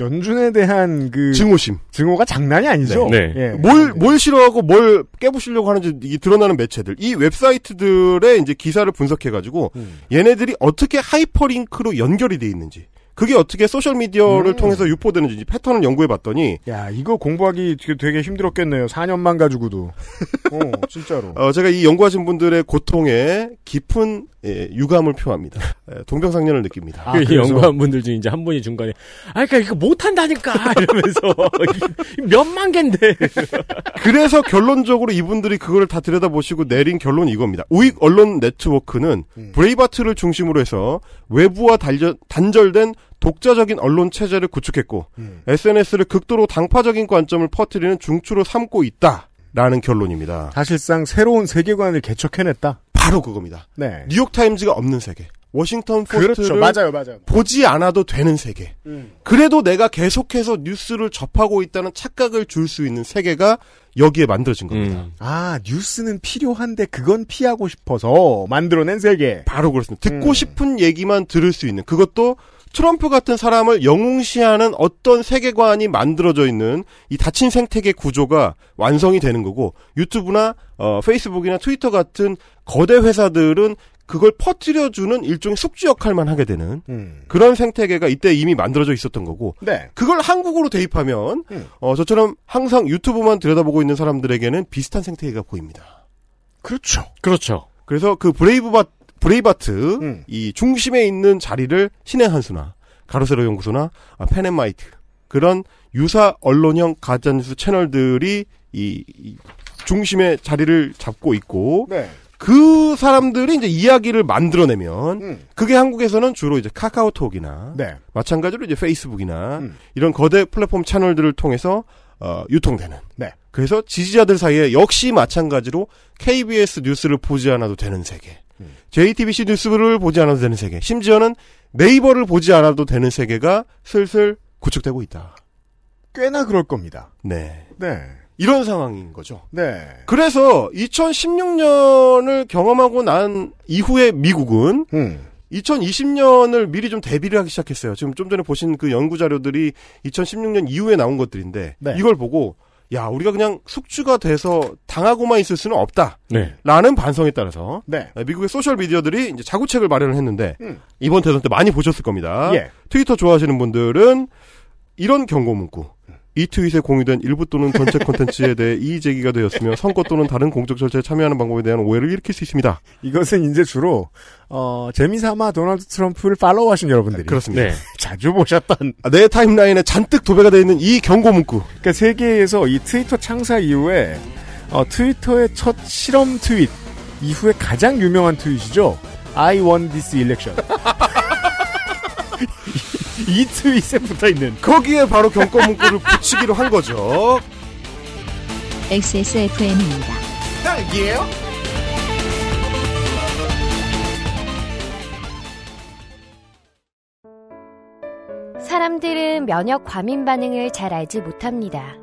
연준에 대한 그 증오심 증오가 장난이 아니죠. 네. 예. 뭘 뭘 싫어하고 뭘 깨부시려고 하는지 이 드러나는 매체들 이 웹사이트들의 이제 기사를 분석해 가지고 음. 얘네들이 어떻게 하이퍼링크로 연결이 돼 있는지 그게 어떻게 소셜 미디어를 음. 통해서 유포되는지 이 패턴을 연구해 봤더니 야, 이거 공부하기 되게- 되게 힘들었겠네요. 4년만 가지고도. (laughs) 어, 진짜로. 어, 제가 이 연구하신 분들의 고통에 깊은 예, 유감을 표합니다. (laughs) 예, 동병상련을 느낍니다. 아, 그 그래서? 연구한 분들 중에 이제 한 분이 중간에 아 그러니까 이거 못한다니까 (laughs) 이러면서 (laughs) 몇만 개인데 그래서 결론적으로 이분들이 그거를 다 들여다보시고 내린 결론이 이겁니다. 우익 언론 네트워크는 음. 브레이바트를 중심으로 해서 외부와 달저- 단절된 독자적인 언론 체제를 구축했고 음. SNS를 극도로 당파적인 관점을 퍼뜨리는 중추로 삼고 있다 라는 결론입니다. 사실상 새로운 세계관을 개척해냈다. 바로 그겁니다. 네. 뉴욕 타임즈가 없는 세계, 워싱턴 포스트를 그렇죠. 맞아요, 맞아요. 보지 않아도 되는 세계. 음. 그래도 내가 계속해서 뉴스를 접하고 있다는 착각을 줄 수 있는 세계가 여기에 만들어진 겁니다. 음. 아, 뉴스는 필요한데 그건 피하고 싶어서 만들어낸 세계. 바로 그렇습니다. 듣고 음. 싶은 얘기만 들을 수 있는 그것도 트럼프 같은 사람을 영웅시하는 어떤 세계관이 만들어져 있는 이 닫힌 생태계 구조가 완성이 되는 거고 유튜브나 어, 페이스북이나 트위터 같은 거대 회사들은 그걸 퍼뜨려주는 일종의 숙주 역할만 하게 되는 음. 그런 생태계가 이때 이미 만들어져 있었던 거고 네. 그걸 한국으로 대입하면 음. 어, 저처럼 항상 유튜브만 들여다보고 있는 사람들에게는 비슷한 생태계가 보입니다. 그렇죠. 그렇죠. 그래서 그 브레이브바 브레이바트 음. 이 중심에 있는 자리를 신의 한수나 가로세로 연구소나 아, 펜앤마이크 그런 유사 언론형 가짜뉴스 채널들이 이, 이 중심의 자리를 잡고 있고 네. 그 사람들이 이제 이야기를 만들어내면 음. 그게 한국에서는 주로 이제 카카오톡이나 네. 마찬가지로 이제 페이스북이나 음. 이런 거대 플랫폼 채널들을 통해서 어, 유통되는. 네. 그래서 지지자들 사이에 역시 마찬가지로 KBS 뉴스를 보지 않아도 되는 세계, 음. JTBC 뉴스를 보지 않아도 되는 세계, 심지어는 네이버를 보지 않아도 되는 세계가 슬슬 구축되고 있다. 꽤나 그럴 겁니다. 네. 네. 이런 상황인 거죠. 네. 그래서 2016년을 경험하고 난 이후에 미국은 음. 2020년을 미리 좀 대비를 하기 시작했어요. 지금 좀 전에 보신 그 연구 자료들이 2016년 이후에 나온 것들인데 네. 이걸 보고 야 우리가 그냥 숙주가 돼서 당하고만 있을 수는 없다라는 네. 반성에 따라서 네. 미국의 소셜 미디어들이 이제 자구책을 마련을 했는데 음. 이번 대선 때 많이 보셨을 겁니다. 예. 트위터 좋아하시는 분들은 이런 경고 문구. 이 트윗에 공유된 일부 또는 전체 콘텐츠에 대해 (laughs) 이의 제기가 되었으며 선거 또는 다른 공적 절차에 참여하는 방법에 대한 오해를 일으킬 수 있습니다. 이것은 이제 주로 어, 재미삼아 도널드 트럼프를 팔로우하신 여러분들이 그렇습니다. 네. (laughs) 자주 보셨던 아, 내 타임라인에 잔뜩 도배가 되어 있는 이 경고 문구. 그러니까 세계에서 이 트위터 창사 이후에 어, 트위터의 첫 실험 트윗 이후에 가장 유명한 트윗이죠. I won this election. (laughs) 이, 이 트윗에 붙어 있는 거기에 바로 경고 문구를 붙이기로 한 거죠. XSFM입니다. 딸기예요? 사람들은 면역 과민 반응을 잘 알지 못합니다.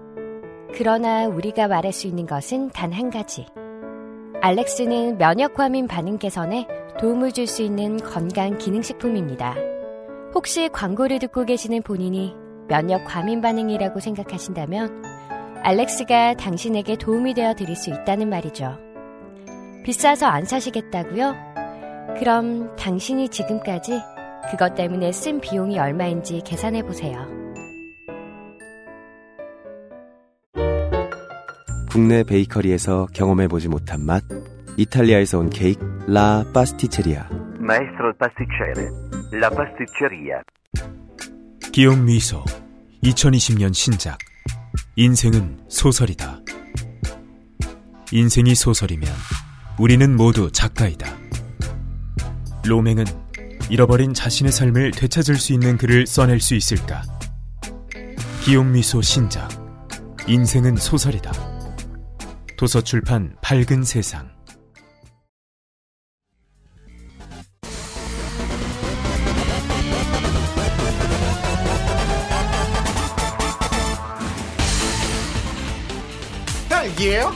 그러나 우리가 말할 수 있는 것은 단 한 가지. 알렉스는 면역 과민 반응 개선에 도움을 줄 수 있는 건강 기능식품입니다. 혹시 광고를 듣고 계시는 본인이 면역 과민 반응이라고 생각하신다면 알렉스가 당신에게 도움이 되어 드릴 수 있다는 말이죠. 비싸서 안 사시겠다고요? 그럼 당신이 지금까지 그것 때문에 쓴 비용이 얼마인지 계산해 보세요. 국내 베이커리에서 경험해 보지 못한 맛 이탈리아에서 온 케이크 라 파스티체리아 Maestro pasticcere, la pasticceria. 기억 미소 2020년 신작 인생은 소설이다. 인생이 소설이면 우리는 모두 작가이다. 로맹은 잃어버린 자신의 삶을 되찾을 수 있는 글을 써낼 수 있을까? 기욤미소 신작 인생은 소설이다 도서출판 밝은 세상 딸기예요?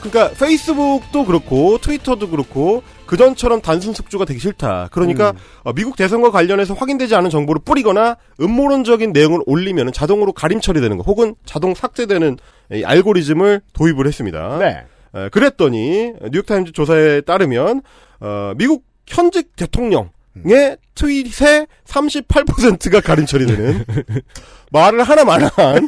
그러니까 페이스북도 그렇고 트위터도 그렇고 그전처럼 단순 숙주가 되기 싫다. 그러니까 어, 미국 대선과 관련해서 확인되지 않은 정보를 뿌리거나 음모론적인 내용을 올리면 자동으로 가림 처리되는 거 혹은 자동 삭제되는 이 알고리즘을 도입을 했습니다. 네. 에, 그랬더니 뉴욕타임즈 조사에 따르면 어, 미국 현직 대통령 의 트윗의 38%가 가림 처리되는 말을 하나만 한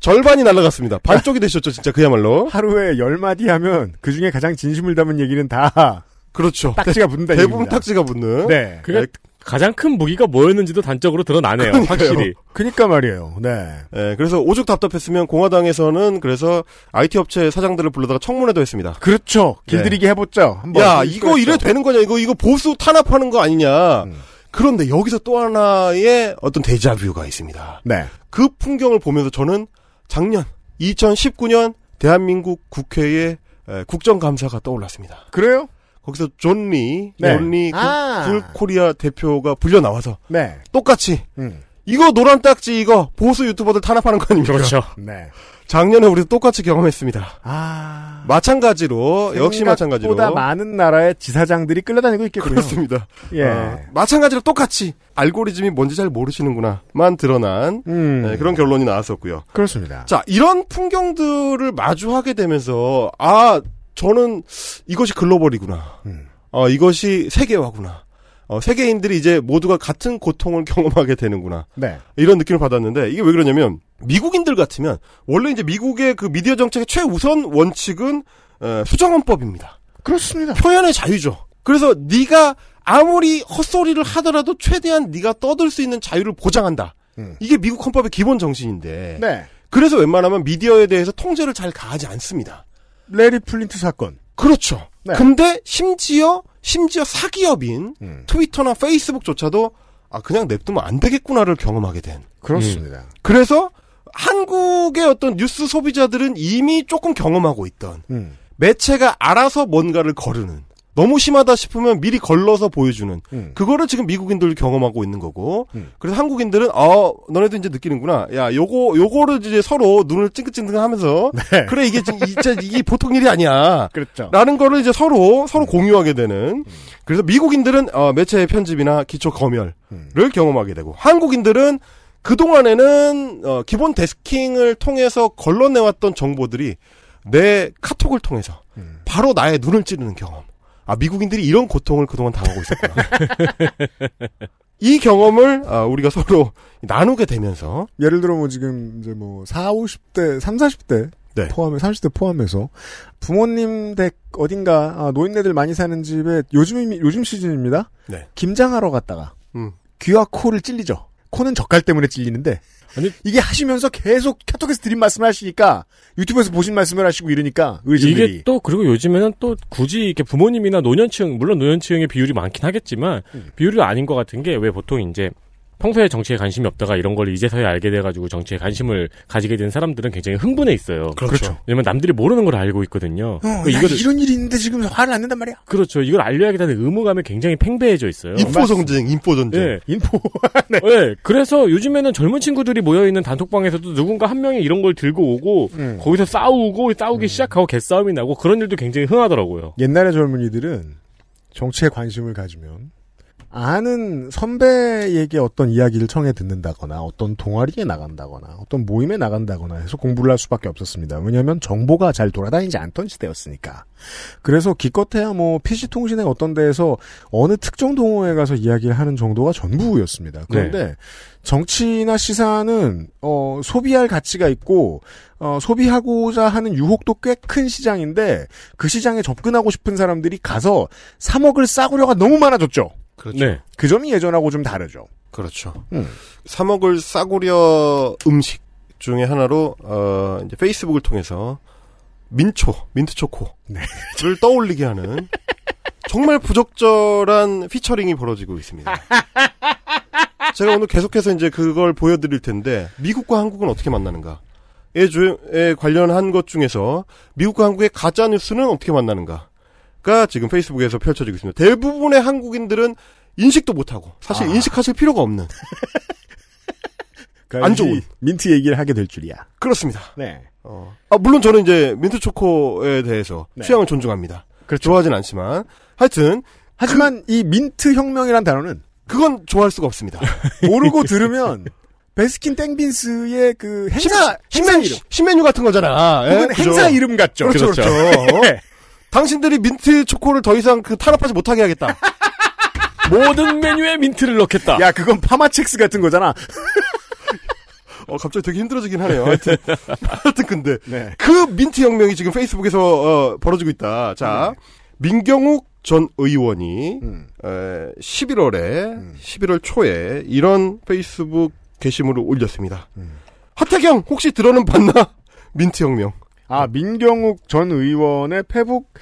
절반이 날라갔습니다. 반쪽이 되셨죠, 진짜 그야말로. 하루에 열 마디 하면 그 중에 가장 진심을 담은 얘기는 다 그렇죠. 딱지가 붙는다. 대부분 얘기입니다. 딱지가 붙는. 네. 그러니까 가장 큰 무기가 뭐였는지도 단적으로 드러나네요. 확실히. (laughs) 그니까 말이에요. 네. 예, 그래서 오죽 답답했으면 공화당에서는 그래서 IT 업체 사장들을 불러다가 청문회도 했습니다. 그렇죠. 길들이기 해보죠. 한번 야, 이거 이래. 되는 거냐? 이거 이거 보수 탄압하는 거 아니냐? 음. 그런데 여기서 또 하나의 어떤 데자뷰가 있습니다. 네. 그 풍경을 보면서 저는 작년 2019년 대한민국 국회의 에, 국정감사가 떠올랐습니다. 그래요? 거기서 존리, 네. 존리 아. 풀코리아 대표가 불려 나와서 네. 똑같이 음. 이거 노란 딱지 이거 보수 유튜버들 탄압하는 거 아닙니까? 그렇죠. 네. 작년에 우리도 똑같이 경험했습니다. 아. 마찬가지로 역시 마찬가지로 보다 많은 나라의 지사장들이 끌려다니고 있겠군요. 그렇습니다. 예. 어, 마찬가지로 똑같이 알고리즘이 뭔지 잘 모르시는구나만 드러난 음. 네, 그런 결론이 나왔었고요. 그렇습니다. 자 이런 풍경들을 마주하게 되면서 아 저는 이것이 글로벌이구나. 음. 어, 이것이 세계화구나. 어, 세계인들이 이제 모두가 같은 고통을 (laughs) 경험하게 되는구나. 네. 이런 느낌을 받았는데 이게 왜 그러냐면 미국인들 같으면 원래 이제 미국의 그 미디어 정책의 최우선 원칙은 어, 수정헌법입니다. 그렇습니다. 표현의 자유죠. 그래서 네가 아무리 헛소리를 하더라도 최대한 네가 떠들 수 있는 자유를 보장한다. 음. 이게 미국 헌법의 기본 정신인데. 네. 그래서 웬만하면 미디어에 대해서 통제를 잘 가하지 않습니다. 래리 플린트 사건. 그렇죠. 네. 근데 심지어 심지어 사기업인 음. 트위터나 페이스북조차도 아 그냥 냅두면 안 되겠구나를 경험하게 된. 그렇습니다. 그래서 한국의 어떤 뉴스 소비자들은 이미 조금 경험하고 있던 음. 매체가 알아서 뭔가를 거르는 너무 심하다 싶으면 미리 걸러서 보여주는 음. 그거를 지금 미국인들 경험하고 있는 거고 음. 그래서 한국인들은 어 너네도 이제 느끼는구나 야 요거 요거를 이제 서로 눈을 찡긋찡긋하면서 (laughs) 네. 그래 이게 진- 진짜 이게 보통 일이 아니야 그렇죠. 라는 거를 이제 서로 서로 공유하게 되는 그래서 미국인들은 어, 매체의 편집이나 기초 검열을 음. 경험하게 되고 한국인들은 그 동안에는 어, 기본 데스킹을 통해서 걸러내왔던 정보들이 내 카톡을 통해서 음. 바로 나의 눈을 찌르는 경험. 아 미국인들이 이런 고통을 그동안 당하고 있었구나. (laughs) 이 경험을 아, 우리가 서로 나누게 되면서 예를 들어 뭐 지금 이제 뭐 4, 50대, 3, 40대 네. 포함해 30대 포함해서 부모님 댁 어딘가 아, 노인네들 많이 사는 집에 요즘 요즘 시즌입니다. 네. 김장하러 갔다가 음. 귀와 코를 찔리죠. 코는 젓갈 때문에 찔리는데 아니- 이게 하시면서 계속 카톡에서 드린 말씀을 하시니까 유튜브에서 보신 말씀을 하시고 이러니까 의심들이 이게 또 그리고 요즘에는 또 굳이 이렇게 부모님이나 노년층 물론 노년층의 비율이 많긴 하겠지만 음. 비율이 아닌 것 같은 게 왜 보통 이제 평소에 정치에 관심이 없다가 이런 걸 이제서야 알게 돼가지고 정치에 관심을 가지게 된 사람들은 굉장히 흥분해 있어요. 그렇죠. 왜냐면 남들이 모르는 걸 알고 있거든요. 어, 그 야, 이거를 이런 일이 있는데 지금 화를 안 낸단 말이야. 그렇죠. 이걸 알려야겠다는 의무감이 굉장히 팽배해져 있어요. 인포 전쟁, 인포 전쟁. 예. 인포. (laughs) 네. 그래서 요즘에는 젊은 친구들이 모여 있는 단톡방에서도 누군가 한 명이 이런 걸 들고 오고, 음. 거기서 싸우고, 싸우기 시작하고, 개싸움이 나고, 그런 일도 굉장히 흔하더라고요. 옛날의 젊은이들은 정치에 관심을 가지면 아는 선배에게 어떤 이야기를 청해 듣는다거나 어떤 동아리에 나간다거나 어떤 모임에 나간다거나 해서 공부를 할 수밖에 없었습니다. 왜냐하면 정보가 잘 돌아다니지 않던 시대였으니까. 그래서 기껏해야 뭐 PC통신의 어떤 데에서 어느 특정 동호회 가서 이야기를 하는 정도가 전부였습니다. 그런데 정치나 시사는 어, 소비할 가치가 있고 어, 소비하고자 하는 유혹도 꽤 큰 시장인데 그 시장에 접근하고 싶은 사람들이 가서 3억을 싸구려가 너무 많아졌죠. 그렇죠. 네. 그 점이 예전하고 좀 다르죠. 그렇죠. 음. 3억을 싸구려 음식 중에 하나로 어, 이제 페이스북을 통해서 민초, 민트 초코를 네. (laughs) 떠올리게 하는 정말 부적절한 피처링이 벌어지고 있습니다. 제가 오늘 계속해서 이제 그걸 보여드릴 텐데 미국과 한국은 어떻게 만나는가? 에 관련한 것 중에서 미국과 한국의 가짜 뉴스는 어떻게 만나는가 가 지금 페이스북에서 펼쳐지고 있습니다. 대부분의 한국인들은 인식도 못하고 사실 아. 인식하실 필요가 없는 안 좋은. 민트 얘기를 하게 될 줄이야. 그렇습니다. 네. 어. 아, 물론 저는 이제 민트 초코에 대해서 네. 취향을 존중합니다. 그렇죠. 좋아하진 않지만 하여튼 하지만 이 민트 혁명이란 단어는 그건 좋아할 수가 없습니다. (laughs) 모르고 들으면 베스킨 땡빈스의 그 행사 행사 신메, 이름 신메뉴 같은 거잖아. 예? 혹은 그죠? 행사 이름 같죠. 그렇죠, 그렇죠. (laughs) 네. 당신들이 민트 초코를 더 이상 그 탄압하지 못하게 하겠다. (laughs) 모든 메뉴에 민트를 넣겠다. 야 그건 파맛 첵스 같은 거잖아. (laughs) 어, 갑자기 되게 힘들어지긴 하네요. 하여튼, (laughs) 하여튼 근데 네. 그 민트 혁명이 지금 페이스북에서 어, 벌어지고 있다. 자, 민경욱 전 의원이 음. 에, 11월에 11월 초에 이런 페이스북 게시물을 올렸습니다. 음. 하태경 혹시 들어는 봤나? 민트 혁명. 아 민경욱 전 의원의 페북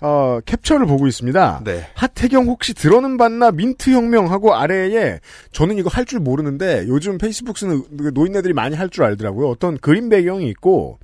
어, 캡처를 보고 있습니다. 네. 하태경 혹시 들어는 봤나 민트 혁명하고 아래에 저는 이거 할 줄 모르는데 요즘 페이스북 쓰는 그 노인네들이 많이 할 줄 알더라고요. 어떤 그림 배경이 있고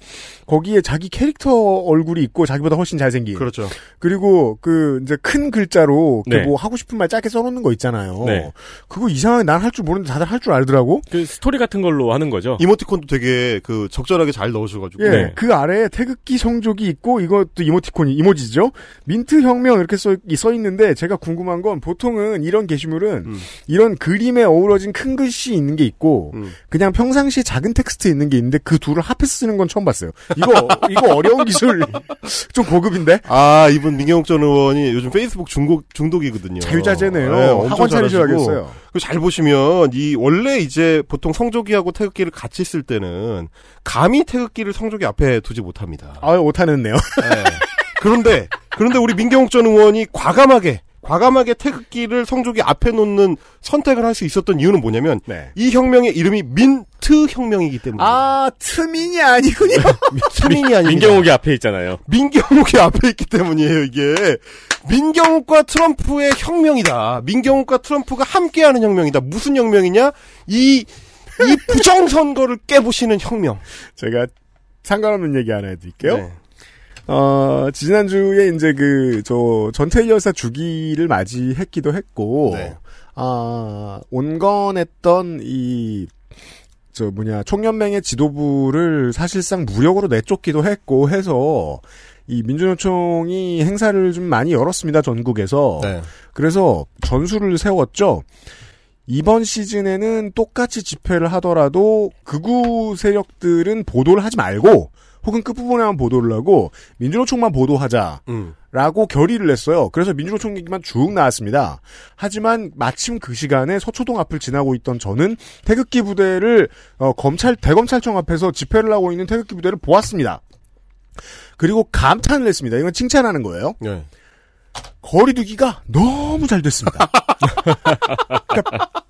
거기에 자기 캐릭터 얼굴이 있고 자기보다 훨씬 잘생긴. 그렇죠. 그리고 그 이제 큰 글자로 그 네. 뭐 하고 싶은 말 짧게 써놓는 거 있잖아요. 네. 그거 이상하게 난 할 줄 모르는데 다들 할 줄 알더라고. 그 스토리 같은 걸로 하는 거죠. 이모티콘도 되게 그 적절하게 잘 넣으셔가지고. 예, 네. 그 아래에 태극기 성조기 있고 이것도 이모티콘이 이모지죠. 민트 혁명 이렇게 써, 써 있는데 제가 궁금한 건 보통은 이런 게시물은 음. 이런 그림에 어우러진 큰 글씨 있는 게 있고 음. 그냥 평상시에 작은 텍스트 있는 게 있는데 그 둘을 합해서 쓰는 건 처음 봤어요. 이거 (laughs) 이거 어려운 기술 (laughs) 좀 고급인데 아, 이분 민경욱 전 의원이 요즘 페이스북 중독, 중독이거든요. 자유자재네요. 네, 학원. 차리셔야겠어요. 그 잘 보시면 이 원래 이제 보통 성조기하고 태극기를 같이 쓸 때는 감히 태극기를 성조기 앞에 두지 못합니다. 아 못하네요. 네. 그런데 그런데 우리 민경욱 전 의원이 과감하게 과감하게 태극기를 성조기 앞에 놓는 선택을 할 수 있었던 이유는 뭐냐면 네. 이 혁명의 이름이 민트 혁명이기 때문에 아 트민이 아니군요. (laughs) 차민이 아니라 민경욱이 앞에 있잖아요. 민경욱이 앞에 있기 때문이에요, 이게. 민경욱과 트럼프의 혁명이다. 민경욱과 트럼프가 함께하는 혁명이다. 무슨 혁명이냐? 이, 이 부정선거를 깨부시는 혁명. 제가 상관없는 얘기 하나 해드릴게요. 네. 어, 지난주에 이제 그, 저, 전태일 여사 주기를 맞이했기도 했고, 네. 아, 온건했던 이, 저 뭐냐, 총연맹의 지도부를 사실상 무력으로 내쫓기도 했고 해서, 이 민주노총이 행사를 좀 많이 열었습니다, 전국에서. 네. 그래서 전술을 세웠죠. 이번 시즌에는 똑같이 집회를 하더라도 극우 세력들은 보도를 하지 말고 혹은 끝부분에만 보도를 하고 민주노총만 보도하자. 음. 라고 결의를 냈어요. 그래서 민주노총 얘기만 쭉 나왔습니다. 하지만 마침 그 시간에 서초동 앞을 지나고 있던 저는 태극기 부대를 어, 검찰 대검찰청 앞에서 집회를 하고 있는 태극기 부대를 보았습니다. 그리고 감탄을 했습니다. 이건 칭찬하는 거예요. 네. 거리두기가 너무 잘 됐습니다. (laughs) 그러니까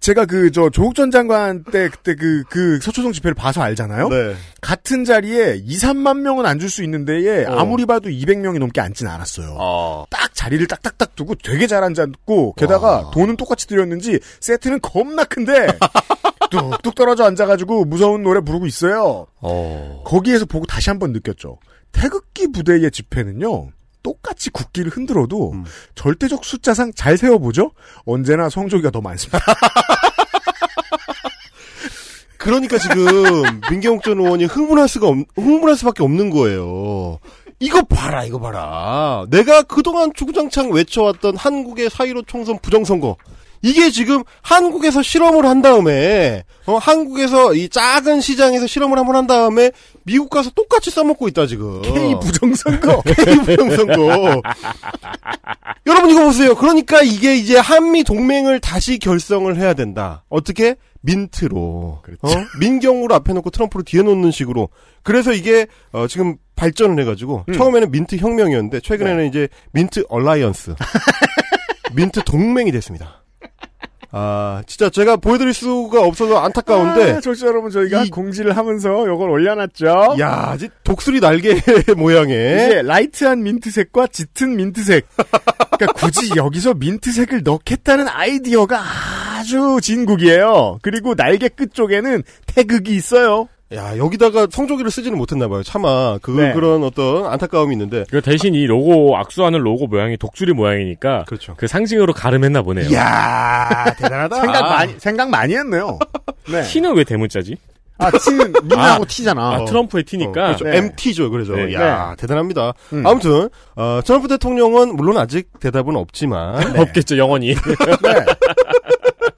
제가 그 저 조국 전 장관 때 그때 그그 서초동 집회를 봐서 알잖아요. 네. 같은 자리에 2, 3만 명은 앉을 수 있는데에 어. 아무리 봐도 200명이 넘게 앉진 않았어요. 아. 딱 자리를 딱딱딱 두고 되게 잘 앉았고 게다가 와. 돈은 똑같이 드렸는지 세트는 겁나 큰데 (laughs) 뚝뚝 떨어져 앉아가지고 무서운 노래 부르고 있어요. 어. 거기에서 보고 다시 한번 느꼈죠. 태극기 부대의 집회는요. 똑같이 국기를 흔들어도 음. 절대적 숫자상 잘 세워보죠. 언제나 성조기가 더 많습니다. (laughs) 그러니까 지금 민경욱 전 의원이 흥분할 수가 없, 흥분할 수밖에 없는 거예요. 이거 봐라, 이거 봐라. 내가 그동안 주구장창 외쳐왔던 한국의 4.15 총선 부정선거. 이게 지금 한국에서 실험을 한 다음에, 어, 한국에서 이 작은 시장에서 실험을 한번 한 다음에 미국 가서 똑같이 써먹고 있다, 지금. K 부정선거. (laughs) K 부정선거. 여러분 이거 보세요. 그러니까 이게 이제 한미 동맹을 다시 결성을 해야 된다. 어떻게? 민트로. 그렇죠. 어? 민경욱을 앞에 놓고 트럼프를 뒤에 놓는 식으로. 그래서 이게 어, 지금 발전을 해가지고 음. 처음에는 민트 혁명이었는데 최근에는 이제 민트 alliance. (laughs) 민트 동맹이 됐습니다. 아 진짜 제가 보여드릴 수가 없어서 안타까운데 아, 청취자 여러분 저희가 이- 공지를 하면서 이걸 올려놨죠. 야 독수리 날개 (laughs) 모양의 이게 light한 민트색과 짙은 민트색. 그러니까 굳이 여기서 민트색을 넣겠다는 아이디어가 아주 진국이에요. 그리고 날개 끝 쪽에는 태극이 있어요. 야 여기다가 성조기를 쓰지는 못했나 봐요. 차마 그 네. 그런 어떤 안타까움이 있는데. 그 대신 이 로고 악수하는 로고 모양이 독수리 모양이니까 그렇죠. 그 상징으로 갈음했나 보네요. 이야 대단하다. (laughs) 생각 많이 생각 많이 했네요. 네. (laughs) T는 왜 대문자지? 아 T는 민하고 (laughs) 아, T잖아. 아, 트럼프의 T니까. 어, 그렇죠. 네. MT죠. 그래서 네. 야 대단합니다. 음. 아무튼 어, 트럼프 대통령은 물론 아직 대답은 없지만 없겠죠, 영원히.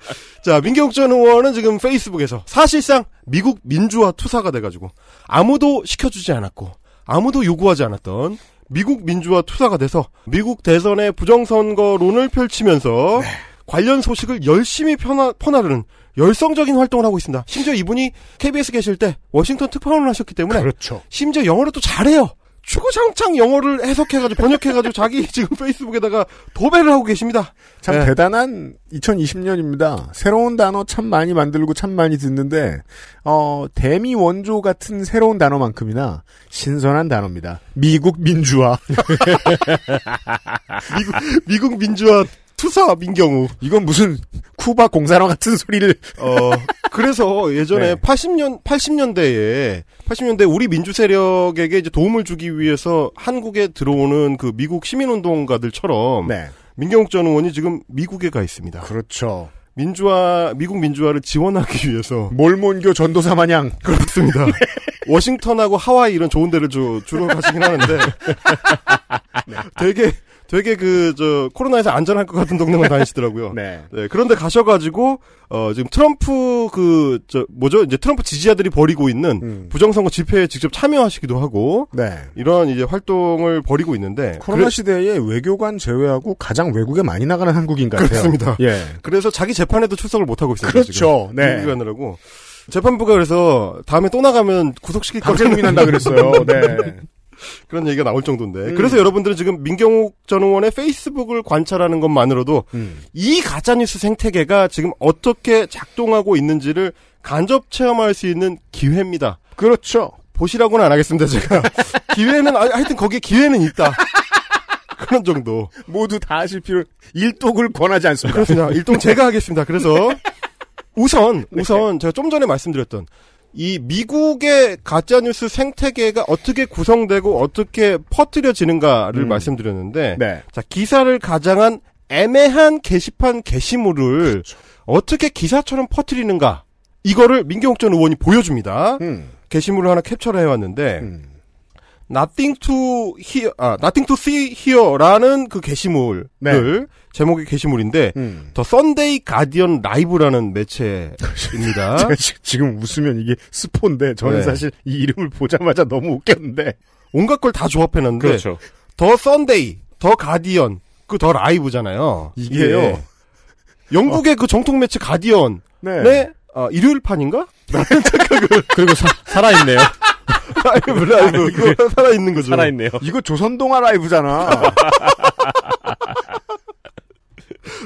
네. (laughs) 자 민경욱 전 의원은 지금 페이스북에서 사실상 미국 민주화 투사가 돼가지고 아무도 시켜주지 않았고 아무도 요구하지 않았던 미국 민주화 투사가 돼서 미국 대선의 부정선거론을 펼치면서 네. 관련 소식을 열심히 퍼나, 퍼나르는 열성적인 활동을 하고 있습니다. 심지어 이분이 KBS 계실 때 워싱턴 특파원을 하셨기 때문에 그렇죠. 심지어 영어를 또 잘해요. 주구장창 영어를 해석해가지고 번역해가지고 자기 (laughs) 지금 페이스북에다가 도배를 하고 계십니다. 참 네. 대단한 2020년입니다. 새로운 단어 참 많이 만들고 참 많이 듣는데 어 대미 원조 같은 새로운 단어만큼이나 신선한 단어입니다. 미국 민주화. (laughs) 미국, 미국 민주화 투사 민경우. 이건 무슨 쿠바 공산화 같은 소리를 어, 그래서 예전에 네. 80년, 80년대에, 80년대 우리 민주 세력에게 이제 도움을 주기 위해서 한국에 들어오는 그 미국 시민운동가들처럼 네. 민경욱 전 의원이 지금 미국에 가 있습니다. 그렇죠. 민주화, 미국 민주화를 지원하기 위해서. 몰몬교 전도사 마냥 그렇습니다. (laughs) 워싱턴하고 하와이 이런 좋은 데를 주, 주로 가시긴 하는데. (laughs) 되게, 되게 그, 저, 코로나에서 안전할 것 같은 동네만 (laughs) 다니시더라고요. 네. 네, 그런데 가셔가지고, 어, 지금 트럼프 그, 저, 뭐죠? 이제 트럼프 지지자들이 벌이고 있는 음. 부정선거 집회에 직접 참여하시기도 하고, 네. 이런 이제 활동을 벌이고 있는데. 코로나 그래- 시대에 외교관 제외하고 가장 외국에 많이 나가는 한국인 같아요. 그렇습니다. 예. 그래서 자기 재판에도 출석을 못 하고 있어요. 그렇죠. 지금. 네. 가느라고. 재판부가 그래서 다음에 또 나가면 구속시킬 강제동의 난다 그랬어요. (laughs) 네. 그런 얘기가 나올 정도인데. 음. 그래서 여러분들은 지금 민경욱 전 의원의 페이스북을 관찰하는 것만으로도 음. 이 가짜뉴스 생태계가 지금 어떻게 작동하고 있는지를 간접 체험할 수 있는 기회입니다. 그렇죠. 보시라고는 안 하겠습니다, 제가. (laughs) 기회는, 아, 하여튼 거기에 기회는 있다. 그런 정도. 모두 다 하실 필요 일독을 권하지 않습니다. 그렇습니다. 일동 제가 하겠습니다. 그래서 (laughs) 우선, 네. 우선 제가 좀 전에 말씀드렸던 이 미국의 가짜뉴스 생태계가 어떻게 구성되고 어떻게 퍼뜨려지는가를 음. 말씀드렸는데 네. 자, 기사를 가장한 애매한 게시판 게시물을 그렇죠. 어떻게 기사처럼 퍼뜨리는가 이거를 민경욱 전 의원이 보여줍니다. 음. 게시물을 하나 캡처를 해왔는데 음. Nothing to hear, 아, Nothing to see here라는 그 게시물을 네. 제목의 게시물인데 음. The Sunday Guardian Live라는 매체입니다. (laughs) 제가 지- 지금 웃으면 이게 스포인데 저는 네. 사실 이 이름을 보자마자 너무 웃겼는데 온갖 걸 다 조합해놨는데 그렇죠. The Sunday, The Guardian, 그 the Live잖아요. 이게요. 예. 영국의 그 정통 매체 가디언의 네. 어, 일요일판인가? (laughs) 그리고 사, 살아있네요. 라이브 라이브 이거 살아있는 거죠. 살아있네요. 이거 조선동아 라이브잖아. (laughs)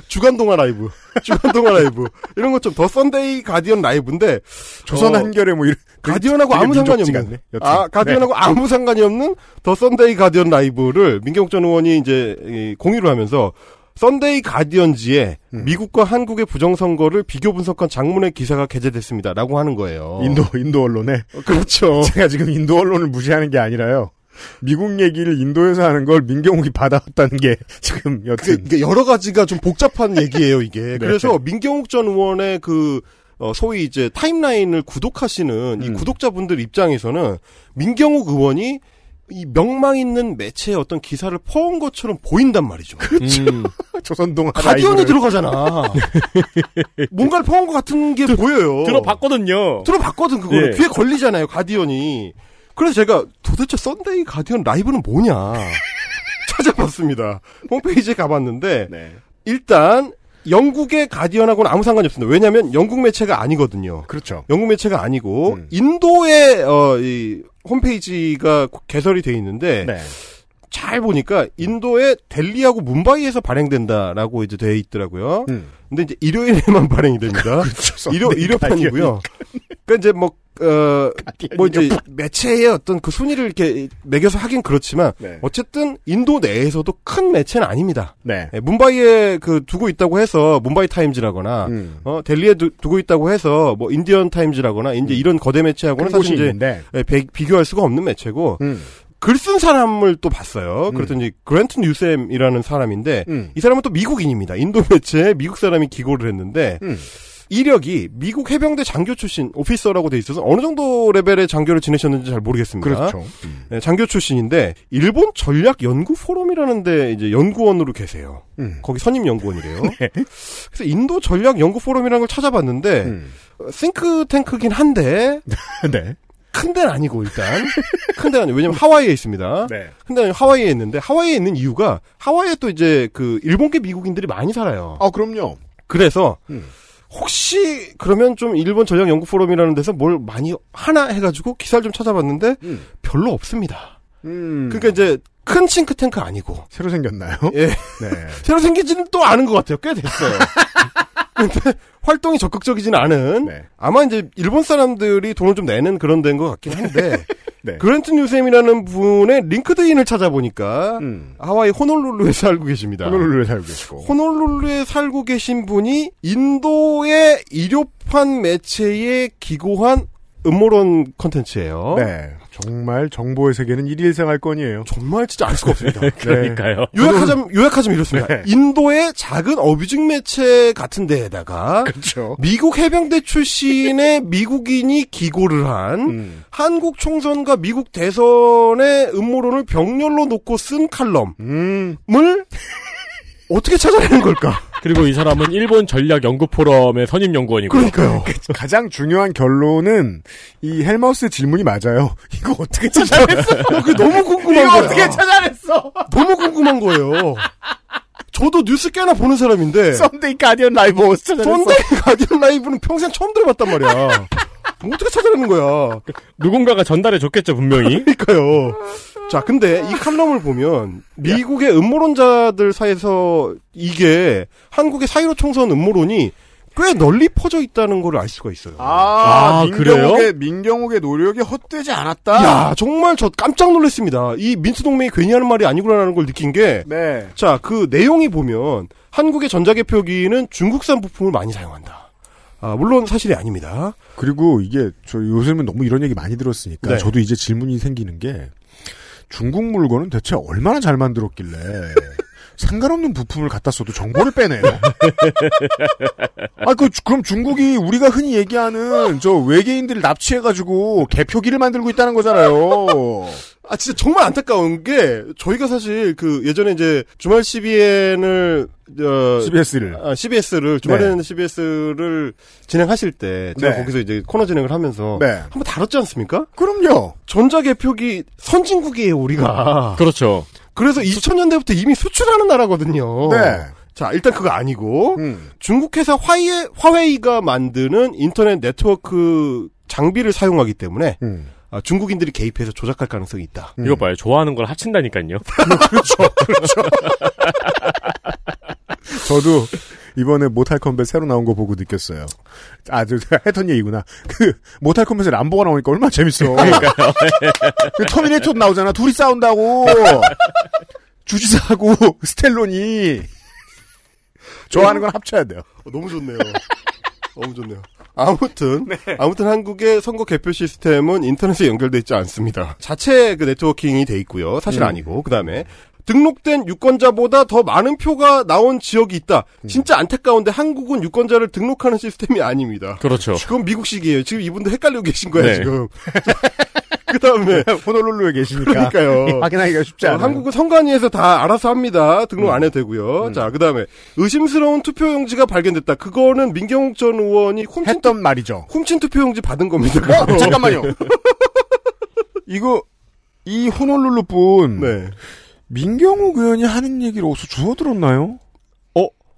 주간동아 라이브, 주간동아 라이브 이런 것 좀 The Sunday Guardian Live인데 조선 어, 한겨레 뭐 이런 가디언하고 아무 상관이 없는. 아 가디언하고 아무 상관이 없는 The Sunday Guardian Live를 민경욱 전 의원이 이제 이, 공유를 하면서 Sunday Guardian지에 음. 미국과 한국의 부정선거를 비교 분석한 장문의 기사가 게재됐습니다라고 하는 거예요. 인도 인도 언론에 어, 그렇죠. (laughs) 제가 지금 인도 언론을 무시하는 게 아니라요. 미국 얘기를 인도에서 하는 걸 민경욱이 받아왔다는 게 (laughs) 지금 여튼 이게 여러 가지가 좀 복잡한 (laughs) 얘기예요, 이게. 네. 그래서 민경욱 전 의원의 그, 어, 소위 이제 타임라인을 구독하시는 이 음. 구독자분들 입장에서는 민경욱 의원이 이 명망 있는 매체에 어떤 기사를 퍼온 것처럼 보인단 말이죠. 음, (laughs) 조선동아 가디언이 들어가잖아. (laughs) 뭔가를 퍼온 것 같은 게 보여요. 들어봤거든요. 들어봤거든, 그거는. 예. 귀에 걸리잖아요, 가디언이. 그래서 제가 도대체 Sunday Guardian Live는 뭐냐. (laughs) 찾아봤습니다. 홈페이지에 가봤는데, 네. 일단 영국의 가디언하고는 아무 상관이 없습니다. 왜냐하면 영국 매체가 아니거든요. 그렇죠. 영국 매체가 아니고 음. 인도의 어, 이 홈페이지가 개설이 돼 있는데 네. 잘 보니까 인도의 델리하고 뭄바이에서 발행된다라고 이제 돼 있더라고요. 음. 근데 이제 일요일에만 (laughs) 발행이 됩니다. 그렇죠. 일요 일요판이고요. 그러니까 이제 뭐 어, 뭐 이제 매체의 어떤 그 순위를 이렇게 매겨서 하긴 그렇지만 네. 어쨌든 인도 내에서도 큰 매체는 아닙니다. 네. 예, 문바이에 그 두고 있다고 해서 문바이 타임즈라거나 음. 어 델리에 두, 고 있다고 해서 뭐 인디언 타임즈라거나 이제 이런 거대 매체하고는 사실 이제. 예, 비- 비교할 수가 없는 매체고 음. 글쓴 사람을 또 봤어요. 그랬더니 그랜트 뉴셤이라는 사람인데 음. 이 사람은 또 미국인입니다. 인도 매체에 미국 사람이 기고를 했는데 음. 이력이 미국 해병대 장교 출신 officer라고 돼 있어서 어느 정도 레벨의 장교를 지내셨는지 잘 모르겠습니다. 그렇죠. 네, 장교 출신인데 일본 전략 연구 포럼이라는데 이제 연구원으로 계세요. 음. 거기 선임 연구원이래요. (laughs) 그래서 인도 전략 연구 포럼이라는 걸 찾아봤는데 음. 어, 싱크탱크긴 한데 (laughs) 네. 큰 데는 아니고 일단 큰 데는 아니고 왜냐면 하와이에 있습니다. 네. 큰 데는 하와이에 있는데 하와이에 있는 이유가 하와이에 또 이제 그 일본계 미국인들이 많이 살아요. 아, 그럼요. 그래서 음. 혹시 그러면 좀 일본 전략 연구 포럼이라는 데서 뭘 많이 하나 해가지고 기사를 좀 찾아봤는데 음. 별로 없습니다. 음. 그러니까 이제 큰 싱크탱크 아니고 새로 생겼나요? 예. 네. (laughs) 새로 생기지는 또 아는 것 같아요. 꽤 됐어요. (laughs) 근데 (laughs) 활동이 적극적이지는 않은 네. 아마 이제 일본 사람들이 돈을 좀 내는 그런 데인 것 같긴 한데 (laughs) 네. 그랜트 뉴셤이라는 분의 LinkedIn을 찾아보니까 음. 하와이 호놀룰루에 (laughs) 살고 계십니다. 호놀룰루에 살고 계시고. 호놀룰루에 살고 계신 분이 인도의 일요판 매체에 기고한 음모론 컨텐츠예요. 네. 정말 정보의 세계는 일일생활권이에요. 정말 진짜 알 수가 없습니다. (laughs) 그러니까요. 요약하자면, 요약하자면 이렇습니다. 네. 인도의 작은 abusing 매체 같은 데에다가 그렇죠. 미국 해병대 출신의 미국인이 기고를 한 음. 한국 총선과 미국 대선의 음모론을 병렬로 놓고 쓴 칼럼을 음. (laughs) 어떻게 찾아내는 걸까? (laughs) 그리고 이 사람은 일본 전략 연구 포럼의 선임 연구원이고. 그러니까요. 가장 중요한 결론은 이 헬마우스 질문이 맞아요. (laughs) 이거 어떻게 찾아냈어? (laughs) 그게 너무 궁금한 이거 거야. 어떻게 찾아냈어? 너무 궁금한 거예요. 저도 뉴스 꽤나 보는 사람인데 Sunday Guardian Live 어디서 찾아냈어? Sunday Guardian Live는 평생 처음 들어봤단 말이야. 뭐 어떻게 찾아내는 거야? 누군가가 전달해 줬겠죠 분명히. 그러니까요. 자, 근데 이 칼럼을 보면 미국의 음모론자들 사이에서 이게 한국의 사이로 총선 음모론이 꽤 널리 퍼져 있다는 걸 알 수가 있어요. 아, 아, 민경욱의, 민경욱의 노력이 헛되지 않았다. 야, 정말 저 깜짝 놀랐습니다. 이 민스 동맹이 괜히 하는 말이 아니구나라는 걸 느낀 게 네. 자, 그 내용이 보면 한국의 전자개표기는 중국산 부품을 많이 사용한다. 아, 물론 사실이 아닙니다. 그리고 이게 저 요즘은 너무 이런 얘기 많이 들었으니까 네. 저도 이제 질문이 생기는 게 중국 물건은 대체 얼마나 잘 만들었길래 상관없는 부품을 갖다 써도 정보를 빼내요. 아, 그, 그럼 중국이 우리가 흔히 얘기하는 저 외계인들을 납치해가지고 개표기를 만들고 있다는 거잖아요. 아, 진짜 정말 안타까운 게, 저희가 사실 그 예전에 이제 주말 CBN을, 어, CBS를. 아, CBS를, 주말에는 CBS를 진행하실 때, 제가 네. 거기서 이제 코너 진행을 하면서, 네. 한번 다뤘지 않습니까? 그럼요. 전자 개표기 선진국이에요, 우리가. 그렇죠. 그래서 2000년대부터 이미 수출하는 나라거든요. 네. 자, 일단 그거 아니고, 음. 중국 회사 화웨이, 화웨이가 만드는 인터넷 네트워크 장비를 사용하기 때문에, 음. 아, 중국인들이 개입해서 조작할 가능성이 있다. 이거 봐요. 좋아하는 걸 합친다니까요. (laughs) (laughs) 저도 이번에 Mortal Kombat 새로 나온 거 보고 느꼈어요. 아, 저, 제가 했던 얘기구나. 그, Mortal Kombat에 람보가 나오니까 얼마나 재밌어. 그러니까요. (laughs) 그 터미네이터도 나오잖아. 둘이 싸운다고. 주지사하고 스탤론이. 좋아하는 건 합쳐야 돼요. 어, 너무 좋네요. 너무 좋네요. 아무튼 (laughs) 아무튼 한국의 선거 개표 시스템은 인터넷에 연결돼 있지 않습니다. 자체 그 네트워킹이 돼 있고요. 사실 음. 아니고 그다음에 등록된 유권자보다 더 많은 표가 나온 지역이 있다. 진짜 안타까운데 한국은 유권자를 등록하는 시스템이 아닙니다. 그렇죠. 그건 미국식이에요. 지금 이분도 헷갈리고 계신 거예요, 네. 지금. (laughs) 그 다음에 호놀룰루에 계시니까. 그러니까요. 확인하기가 쉽지 어, 않아요. 한국은 선관위에서 다 알아서 합니다. 등록 안 해도 되고요. 자, 그 다음에 의심스러운 투표용지가 발견됐다. 그거는 민경욱 전 의원이 훔친, 했던 말이죠. 훔친 투표용지 받은 겁니다. 어. 잠깐만요. 이거, 이 호놀룰루뿐. 네. 민경욱 의원이 하는 얘기를 어디서 주워 들었나요?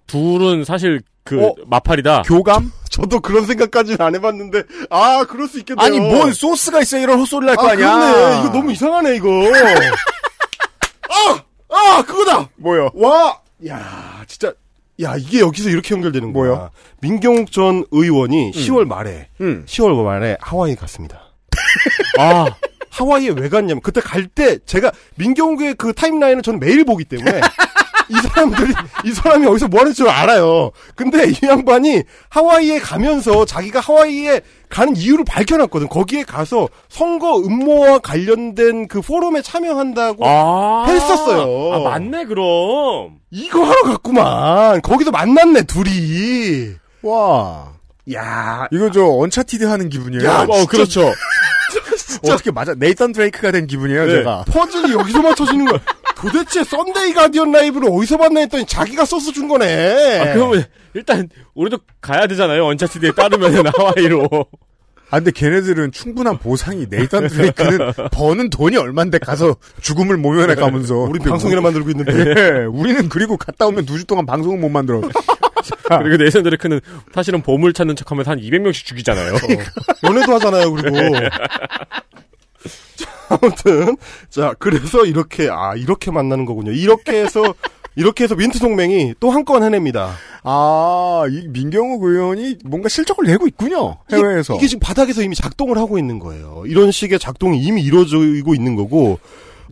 둘은 사실 그 어? 마팔이다. 교감? 저도 그런 생각까지는 안 해봤는데, 아, 그럴 수 있겠네요. 아니, 뭔 소스가 있어 이런 헛소리를 할거 아, 아니야. 그러네. 이거 너무 이상하네, 이거. (laughs) 아! 아! 그거다! 뭐요? 와! 야 진짜, 야 이게 여기서 이렇게 연결되는 거야. 뭐요? 민경욱 전 의원이 10월 말에 음. 10월 말에 하와이 갔습니다. (laughs) 아, 하와이에 왜 갔냐면 그때 갈 때 제가 민경욱의 그 타임라인을 저는 매일 보기 때문에 (laughs) 이 사람들이 이 사람이 어디서 뭐 하는지 줄 알아요. 근데 이 양반이 하와이에 가면서 자기가 하와이에 가는 이유를 밝혀놨거든. 거기에 가서 선거 음모와 관련된 그 포럼에 참여한다고 아. 했었어요. 아, 맞네, 그럼. 이거 하러 갔구만. 거기서 만났네 둘이. 와. 야 이거 저 Uncharted 하는 기분이에요. 야, 어, 진짜- 그렇죠. (laughs) 어떻게 맞아? 네이선 드레이크가 된 기분이에요, 네, 제가. 퍼즐이 여기서 맞춰지는 거야. 도대체 Sunday Guardian Live를 어디서 봤나 했더니 자기가 써서 준 거네. 아, 그러면 일단 우리도 가야 되잖아요. 언차티드에 따르면 (laughs) 하와이로. 아, 근데 걔네들은 충분한 보상이 네이선 드레이크는 버는 돈이 얼만데 가서 죽음을 모면해 가면서. (laughs) 우리 방송이나 만들고 있는데. (laughs) 예, 우리는 그리고 갔다 오면 두 주 동안 방송을 못 만들어. 그리고 네이선 드레크는 사실은 보물 찾는 척하면서 한 200명씩 죽이잖아요. 연애도 하잖아요, 그리고. 자, 아무튼, 자, 그래서 이렇게, 아, 이렇게 만나는 거군요. 이렇게 해서, 이렇게 해서 민트 동맹이 또 한 건 해냅니다. 아, 이 민경욱 의원이 뭔가 실적을 내고 있군요. 해외에서. 이게, 이게 지금 바닥에서 이미 작동을 하고 있는 거예요. 이런 식의 작동이 이미 이루어지고 있는 거고,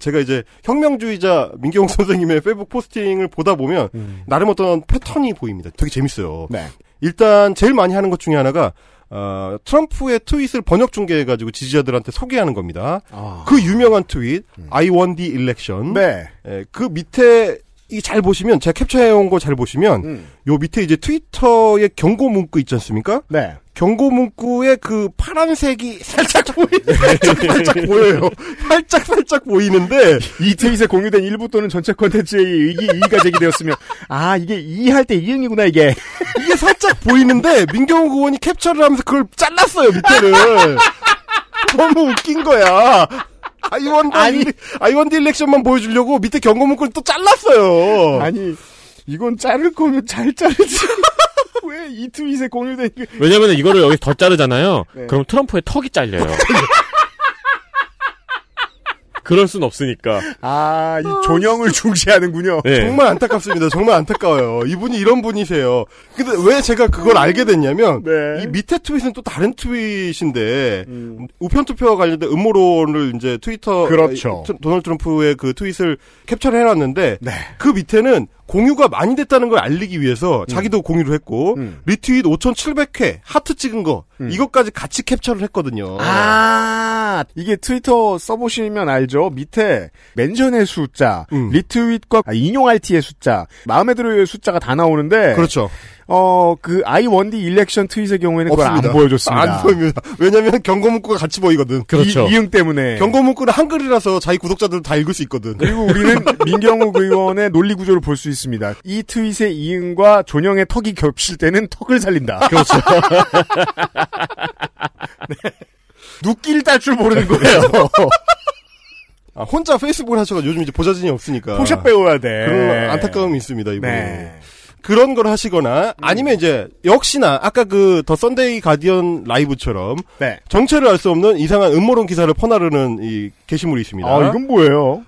제가 이제 혁명주의자 민경욱 (laughs) 선생님의 페이북 포스팅을 보다 보면, 나름 어떤 패턴이 보입니다. 되게 재밌어요. 네. 일단 제일 많이 하는 것 중에 하나가 어, 트럼프의 트윗을 번역 중계해가지고 지지자들한테 소개하는 겁니다. 아. 그 유명한 트윗, I won the election. 네. 예, 그 밑에 이 잘 보시면 제가 캡처해온 거 잘 보시면 음. 요 밑에 이제 트위터의 경고 문구 있지 않습니까? 네. 경고 문구에 그 파란색이 살짝 보이, (laughs) 살짝 살짝 보여요. 살짝 살짝 보이는데 이 트윗에 공유된 일부 또는 전체 콘텐츠의 의기, 이의가 제기되었으면, 아, 이게 이의할 때 이응이구나, 이게. 이게 살짝 보이는데 민경욱 의원이 캡처를 하면서 그걸 잘랐어요 밑에를 너무 웃긴 거야 아이원디 아니. 아이원디 일렉션만 보여주려고 밑에 경고 문구를 또 잘랐어요 아니, 이건 자를 거면 잘 자르지. 왜 이 트윗에 공유된 게. 왜냐면 이거를 여기 더 자르잖아요. (laughs) 네. 그럼 트럼프의 턱이 잘려요. (laughs) 그럴 순 없으니까. 아, 이 존영을 중시하는군요. 네. 정말 안타깝습니다 정말 안타까워요 이분이 이런 분이세요 근데 왜 제가 그걸 알게 됐냐면 네. 이 밑에 트윗은 또 다른 트윗인데 우편 투표와 관련된 음모론을 이제 트위터 그렇죠. 트- 도널드 트럼프의 그 트윗을 캡처를 해놨는데 네. 그 밑에는 공유가 많이 됐다는 걸 알리기 위해서 자기도 공유를 했고 음. 리트윗 5,700회 하트 찍은 거 이것까지 같이 캡처를 했거든요. 아, 이게 트위터 써보시면 알죠? 밑에 멘션의 숫자, 음. 리트윗과 아, 인용RT의 숫자, 마음에 들어요의 숫자가 다 나오는데, 그렇죠. 어, 그 the election 트윗의 경우에는 없습니다. 안 보여줬습니다. 안 보입니다. 왜냐면 경고 문구가 같이 보이거든. 그렇죠. 이, 이응 때문에. 경고 문구는 한글이라서 자기 구독자들 다 읽을 수 있거든. 그리고 우리는 (laughs) 민경욱 의원의 논리 구조를 볼 수 있습니다. 이 트윗의 이응과 존영의 턱이 겹칠 때는 턱을 살린다. 그렇죠. (laughs) 네. 누끼를 딸 줄 모르는 거예요. (laughs) 아, 혼자 페이스북을 하셔가지고 요즘 이제 보좌진이 없으니까. 포샵 배워야 돼. 그런 안타까움이 있습니다, 이분이. 네. 그런 걸 하시거나 아니면 이제 역시나 아까 그 The Sunday Guardian Live처럼 네. 정체를 알 수 없는 이상한 음모론 기사를 퍼나르는 이 게시물이 있습니다. 아, 이건 뭐예요?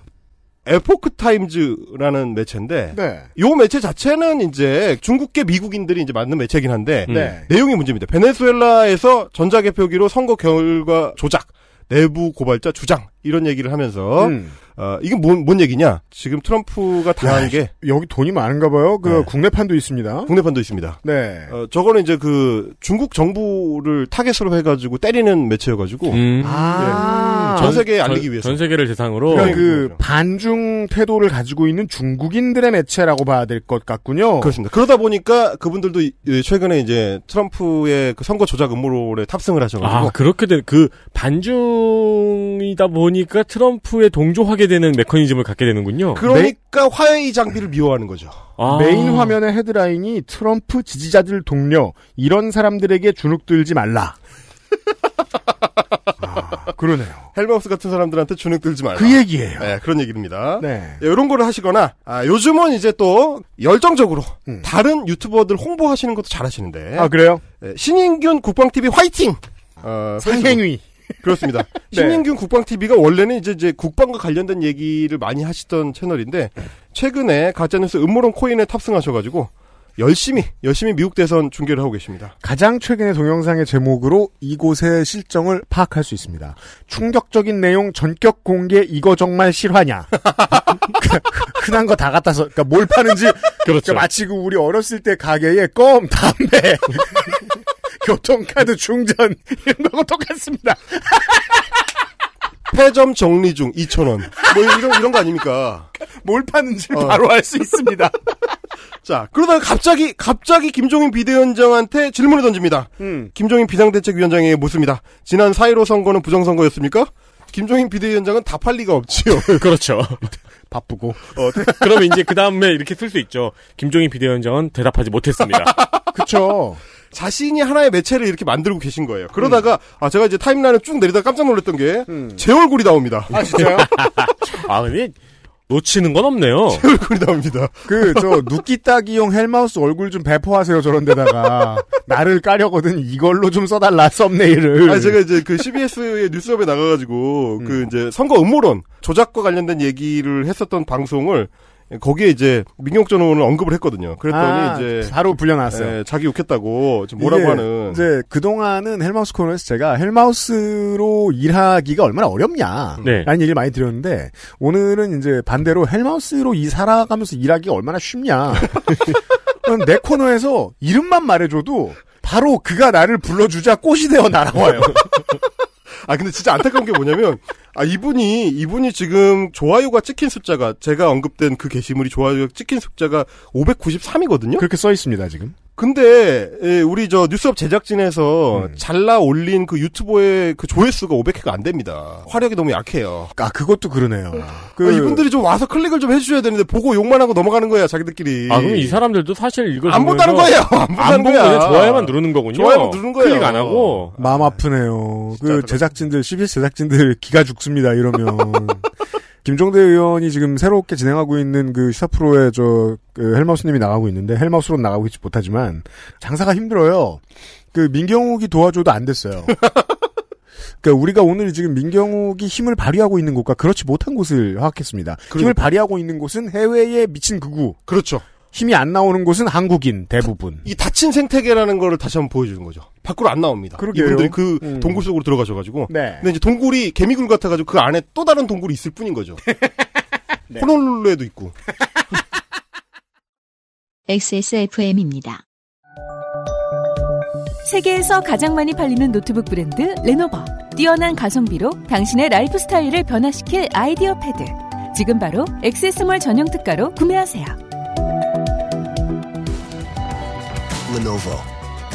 에포크 타임즈라는 매체인데 네. 요 매체 자체는 이제 중국계 미국인들이 이제 만든 매체긴 한데 네. 내용이 문제입니다. 베네수엘라에서 전자개표기로 선거 결과 조작, 내부 고발자 주장 이런 얘기를 하면서 음. 어, 이게 뭔, 뭔 얘기냐? 지금 트럼프가 당한 야, 게 여기 돈이 많은가 봐요. 그 네. 국내판도 있습니다. 국내판도 있습니다. 네. 어, 저거는 이제 그 중국 정부를 타겟으로 해가지고 때리는 매체여가지고 음. 아. 전 세계에 전- 알리기 위해서. 전 세계를 대상으로. 그러니까 그 그렇죠. 반중 태도를 가지고 있는 중국인들의 매체라고 봐야 될 것 같군요. 그렇습니다. 그러다 보니까 그분들도 최근에 이제 트럼프의 그 선거 조작 음모론에 탑승을 하셔가지고 아, 그렇게 된, 그, 반중이다 보니까 트럼프에 동조하게 되는 메커니즘을 갖게 되는군요. 그러니까 화웨이 장비를 미워하는 거죠. 아. 메인 화면의 헤드라인이 트럼프 지지자들 동료 이런 사람들에게 주눅 들지 말라. (laughs) 아, 그러네요. 헬마우스 같은 사람들한테 주눅 들지 말라. 그 얘기예요. 네, 그런 얘기입니다. 네. 이런 거를 하시거나 아, 요즘은 이제 또 열정적으로 음. 다른 유튜버들 홍보하시는 것도 잘하시는데 아 그래요? 네, 신인균 국방TV 화이팅! 어. 상행위. 그렇습니다. (laughs) 네. 신인균 국방TV가 원래는 이제, 이제 국방과 관련된 얘기를 많이 하시던 채널인데, 최근에 가짜뉴스 음모론 코인에 탑승하셔가지고, 열심히 열심히 미국 대선 중계를 하고 계십니다. 가장 최근의 동영상의 제목으로 이곳의 실정을 파악할 수 있습니다. 충격적인 내용 전격 공개 이거 정말 실화냐? (laughs) 흔한 거 다 갖다 서 그러니까 뭘 파는지 (laughs) 그러니까 마치 그 우리 어렸을 때 가게에 껌, 담배, 교통카드 충전 이런 거하고 똑같습니다. 폐점 정리 중 2,000원. 뭐 이런, 이런 거 아닙니까? 뭘 파는지 어. 바로 알 수 있습니다. (laughs) 자, 그러다가 갑자기, 갑자기 김종인 비대위원장한테 질문을 던집니다. 음. 김종인 비상대책위원장에게 묻습니다. 지난 4.15 선거는 부정선거였습니까? 김종인 비대위원장은 답할 리가 없지요. (laughs) 그렇죠. (laughs) 바쁘고. 어, 그러면 이제 그 다음에 이렇게 쓸 수 있죠. 김종인 비대위원장은 대답하지 못했습니다. 그쵸. 자신이 하나의 매체를 이렇게 만들고 계신 거예요. 그러다가, 아, 제가 이제 타임라인을 쭉 내리다 깜짝 놀랐던 게, 제 얼굴이 나옵니다. 아, 진짜요? (laughs) 아, 근데 놓치는 건 없네요. (laughs) 제 얼굴이 나옵니다. 그, 저, 눕기 따기용 헬마우스 얼굴 좀 배포하세요, 저런 데다가. 나를 까려거든 이걸로 좀 써달라, 썸네일을. 아니, 제가 이제 그 CBS의 뉴스업에 나가가지고, 그 이제 선거 음모론, 조작과 관련된 얘기를 했었던 방송을, 거기에 이제 민경욱 전 의원을 언급을 했거든요. 그랬더니 아, 이제 바로 불려놨어요. 예, 자기 욕했다고 지금 뭐라고 이게 하는 이제 그 동안은 헬마우스 코너에서 제가 헬마우스로 일하기가 얼마나 어렵냐. 네. 라는 얘기를 많이 드렸는데, 오늘은 이제 반대로 헬마우스로 이 살아가면서 일하기가 얼마나 쉽냐. 내 코너에서 이름만 말해줘도 바로 그가 나를 불러주자 꽃이 되어 날아와요. (laughs) 아 근데 진짜 안타까운 게 뭐냐면 아 이분이 이분이 지금 좋아요가 찍힌 숫자가 제가 언급된 그 게시물이 좋아요가 찍힌 숫자가 593이거든요. 그렇게 써 있습니다, 지금. 근데 예, 우리 저 뉴스업 제작진에서 음. 잘라 올린 그 유튜버의 그 조회수가 500회가 안 됩니다. 화력이 너무 약해요. 아, 그것도 그러네요. 그 아, 이분들이 좀 와서 클릭을 좀 해주셔야 되는데 보고 욕만 하고 넘어가는 거야 자기들끼리. 아, 그럼 이 사람들도 사실 이걸 안 본다는 거예요. 안 본다는 거야. 그냥 좋아요만 누르는 거군요. 좋아요만 누르는 거예요. 클릭 안 하고. 마음 아프네요. 그. 제작진들, CBS 제작진들 기가 죽습니다, 이러면. (laughs) 김종대 의원이 지금 새롭게 진행하고 있는 그 시사 프로에 저, 그 헬마우스님이 나가고 있는데, 헬마우스로는 나가고 있지 못하지만, 장사가 힘들어요. 그 민경욱이 도와줘도 안 됐어요. (laughs) 그러니까 우리가 오늘 지금 민경욱이 힘을 발휘하고 있는 곳과 그렇지 못한 곳을 파악했습니다. 힘을 그러니까. 발휘하고 있는 곳은 해외의 미친 극우. 그렇죠. 힘이 안 나오는 곳은 한국인 대부분. 이 닫힌 생태계라는 거를 다시 한번 보여주는 거죠. 밖으로 안 나옵니다. 그러게요. 이분들이 그 음. 동굴 속으로 들어가셔가지고. 네. 근데 이제 동굴이 개미굴 같아가지고 그 안에 또 다른 동굴이 있을 뿐인 거죠. (laughs) 네. 호놀룰루에도 있고. (laughs) XSFM입니다. 세계에서 가장 많이 팔리는 노트북 브랜드 레노버. 뛰어난 가성비로 당신의 라이프 스타일을 변화시킬 IdeaPad. 지금 바로 액세스몰 전용 특가로 구매하세요. Lenovo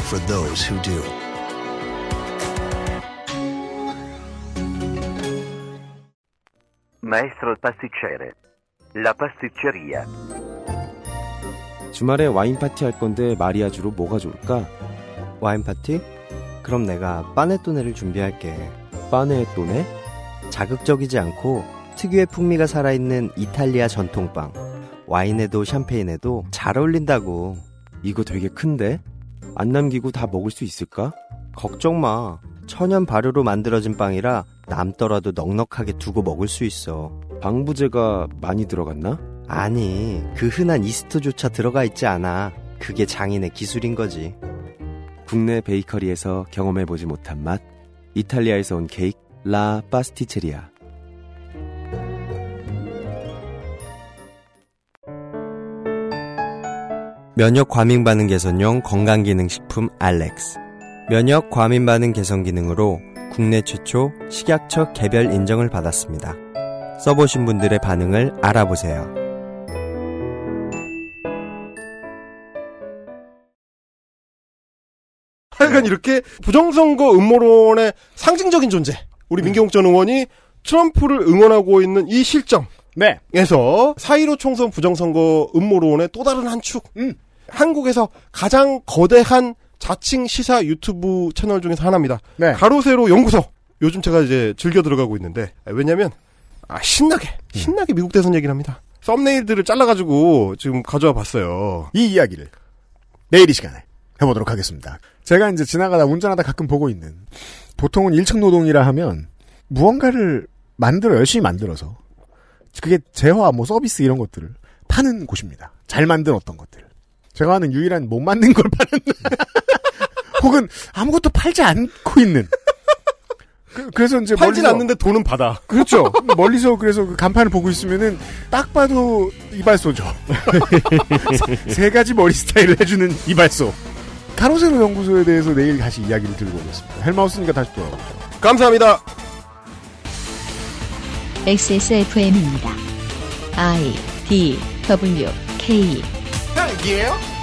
for those who do. Maestro pasticcere. La pasticceria. 주말에 와인 파티 할 건데 마리아주로 뭐가 좋을까? 와인 파티? 그럼 내가 빠네토네를 준비할게. 빠네또네? 자극적이지 않고 특유의 풍미가 살아있는 이탈리아 전통빵. 와인에도 샴페인에도 잘 어울린다고. 이거 되게 큰데? 안 남기고 다 먹을 수 있을까? 걱정 마. 천연 발효로 만들어진 빵이라 남더라도 넉넉하게 두고 먹을 수 있어. 방부제가 많이 들어갔나? 아니, 그 흔한 이스트조차 들어가 있지 않아. 그게 장인의 기술인 거지. 국내 베이커리에서 경험해보지 못한 맛 이탈리아에서 온 케이크 라 파스티체리아 면역 과민 반응 개선용 건강 기능 식품 알렉스. 면역 과민 반응 개선 기능으로 국내 최초 식약처 개별 인정을 받았습니다. 써보신 분들의 반응을 알아보세요. 하여간 이렇게 부정선거 음모론의 상징적인 존재. 우리 민경욱 전 의원이 트럼프를 응원하고 있는 이 실정. 네. 에서 4.15 총선 부정선거 음모론의 또 다른 한 축. 음. 한국에서 가장 거대한 자칭 시사 유튜브 채널 중에서 하나입니다. 네. 가로세로 연구소. 요즘 제가 이제 즐겨 들어가고 있는데 아, 왜냐면 아 신나게 음. 신나게 미국 대선 얘기를 합니다. 썸네일들을 잘라가지고 지금 가져와 봤어요. 이 이야기를 내일 이 시간에 해보도록 하겠습니다. 제가 이제 지나가다 운전하다 가끔 보고 있는 보통은 일층 노동이라 하면 무언가를 만들어 열심히 만들어서 그게 재화 뭐 서비스 이런 것들을 파는 곳입니다. 잘 만든 어떤 것들. 제가 아는 유일한 못 맞는 걸 파는 (laughs) 혹은 아무것도 팔지 않고 있는 그, 래서 이제 팔진 멀리서- 않는데 돈은 받아. 그렇죠. 멀리서 그래서 그 간판을 보고 있으면은 딱 봐도 이발소죠. (laughs) 세 가지 머리 스타일을 해주는 이발소. 가로세로 연구소에 대해서 내일 다시 이야기를 들고 오겠습니다. 헬마우스니까 다시 돌아오죠. 감사합니다. XSFM입니다. I D W K 딸기예요?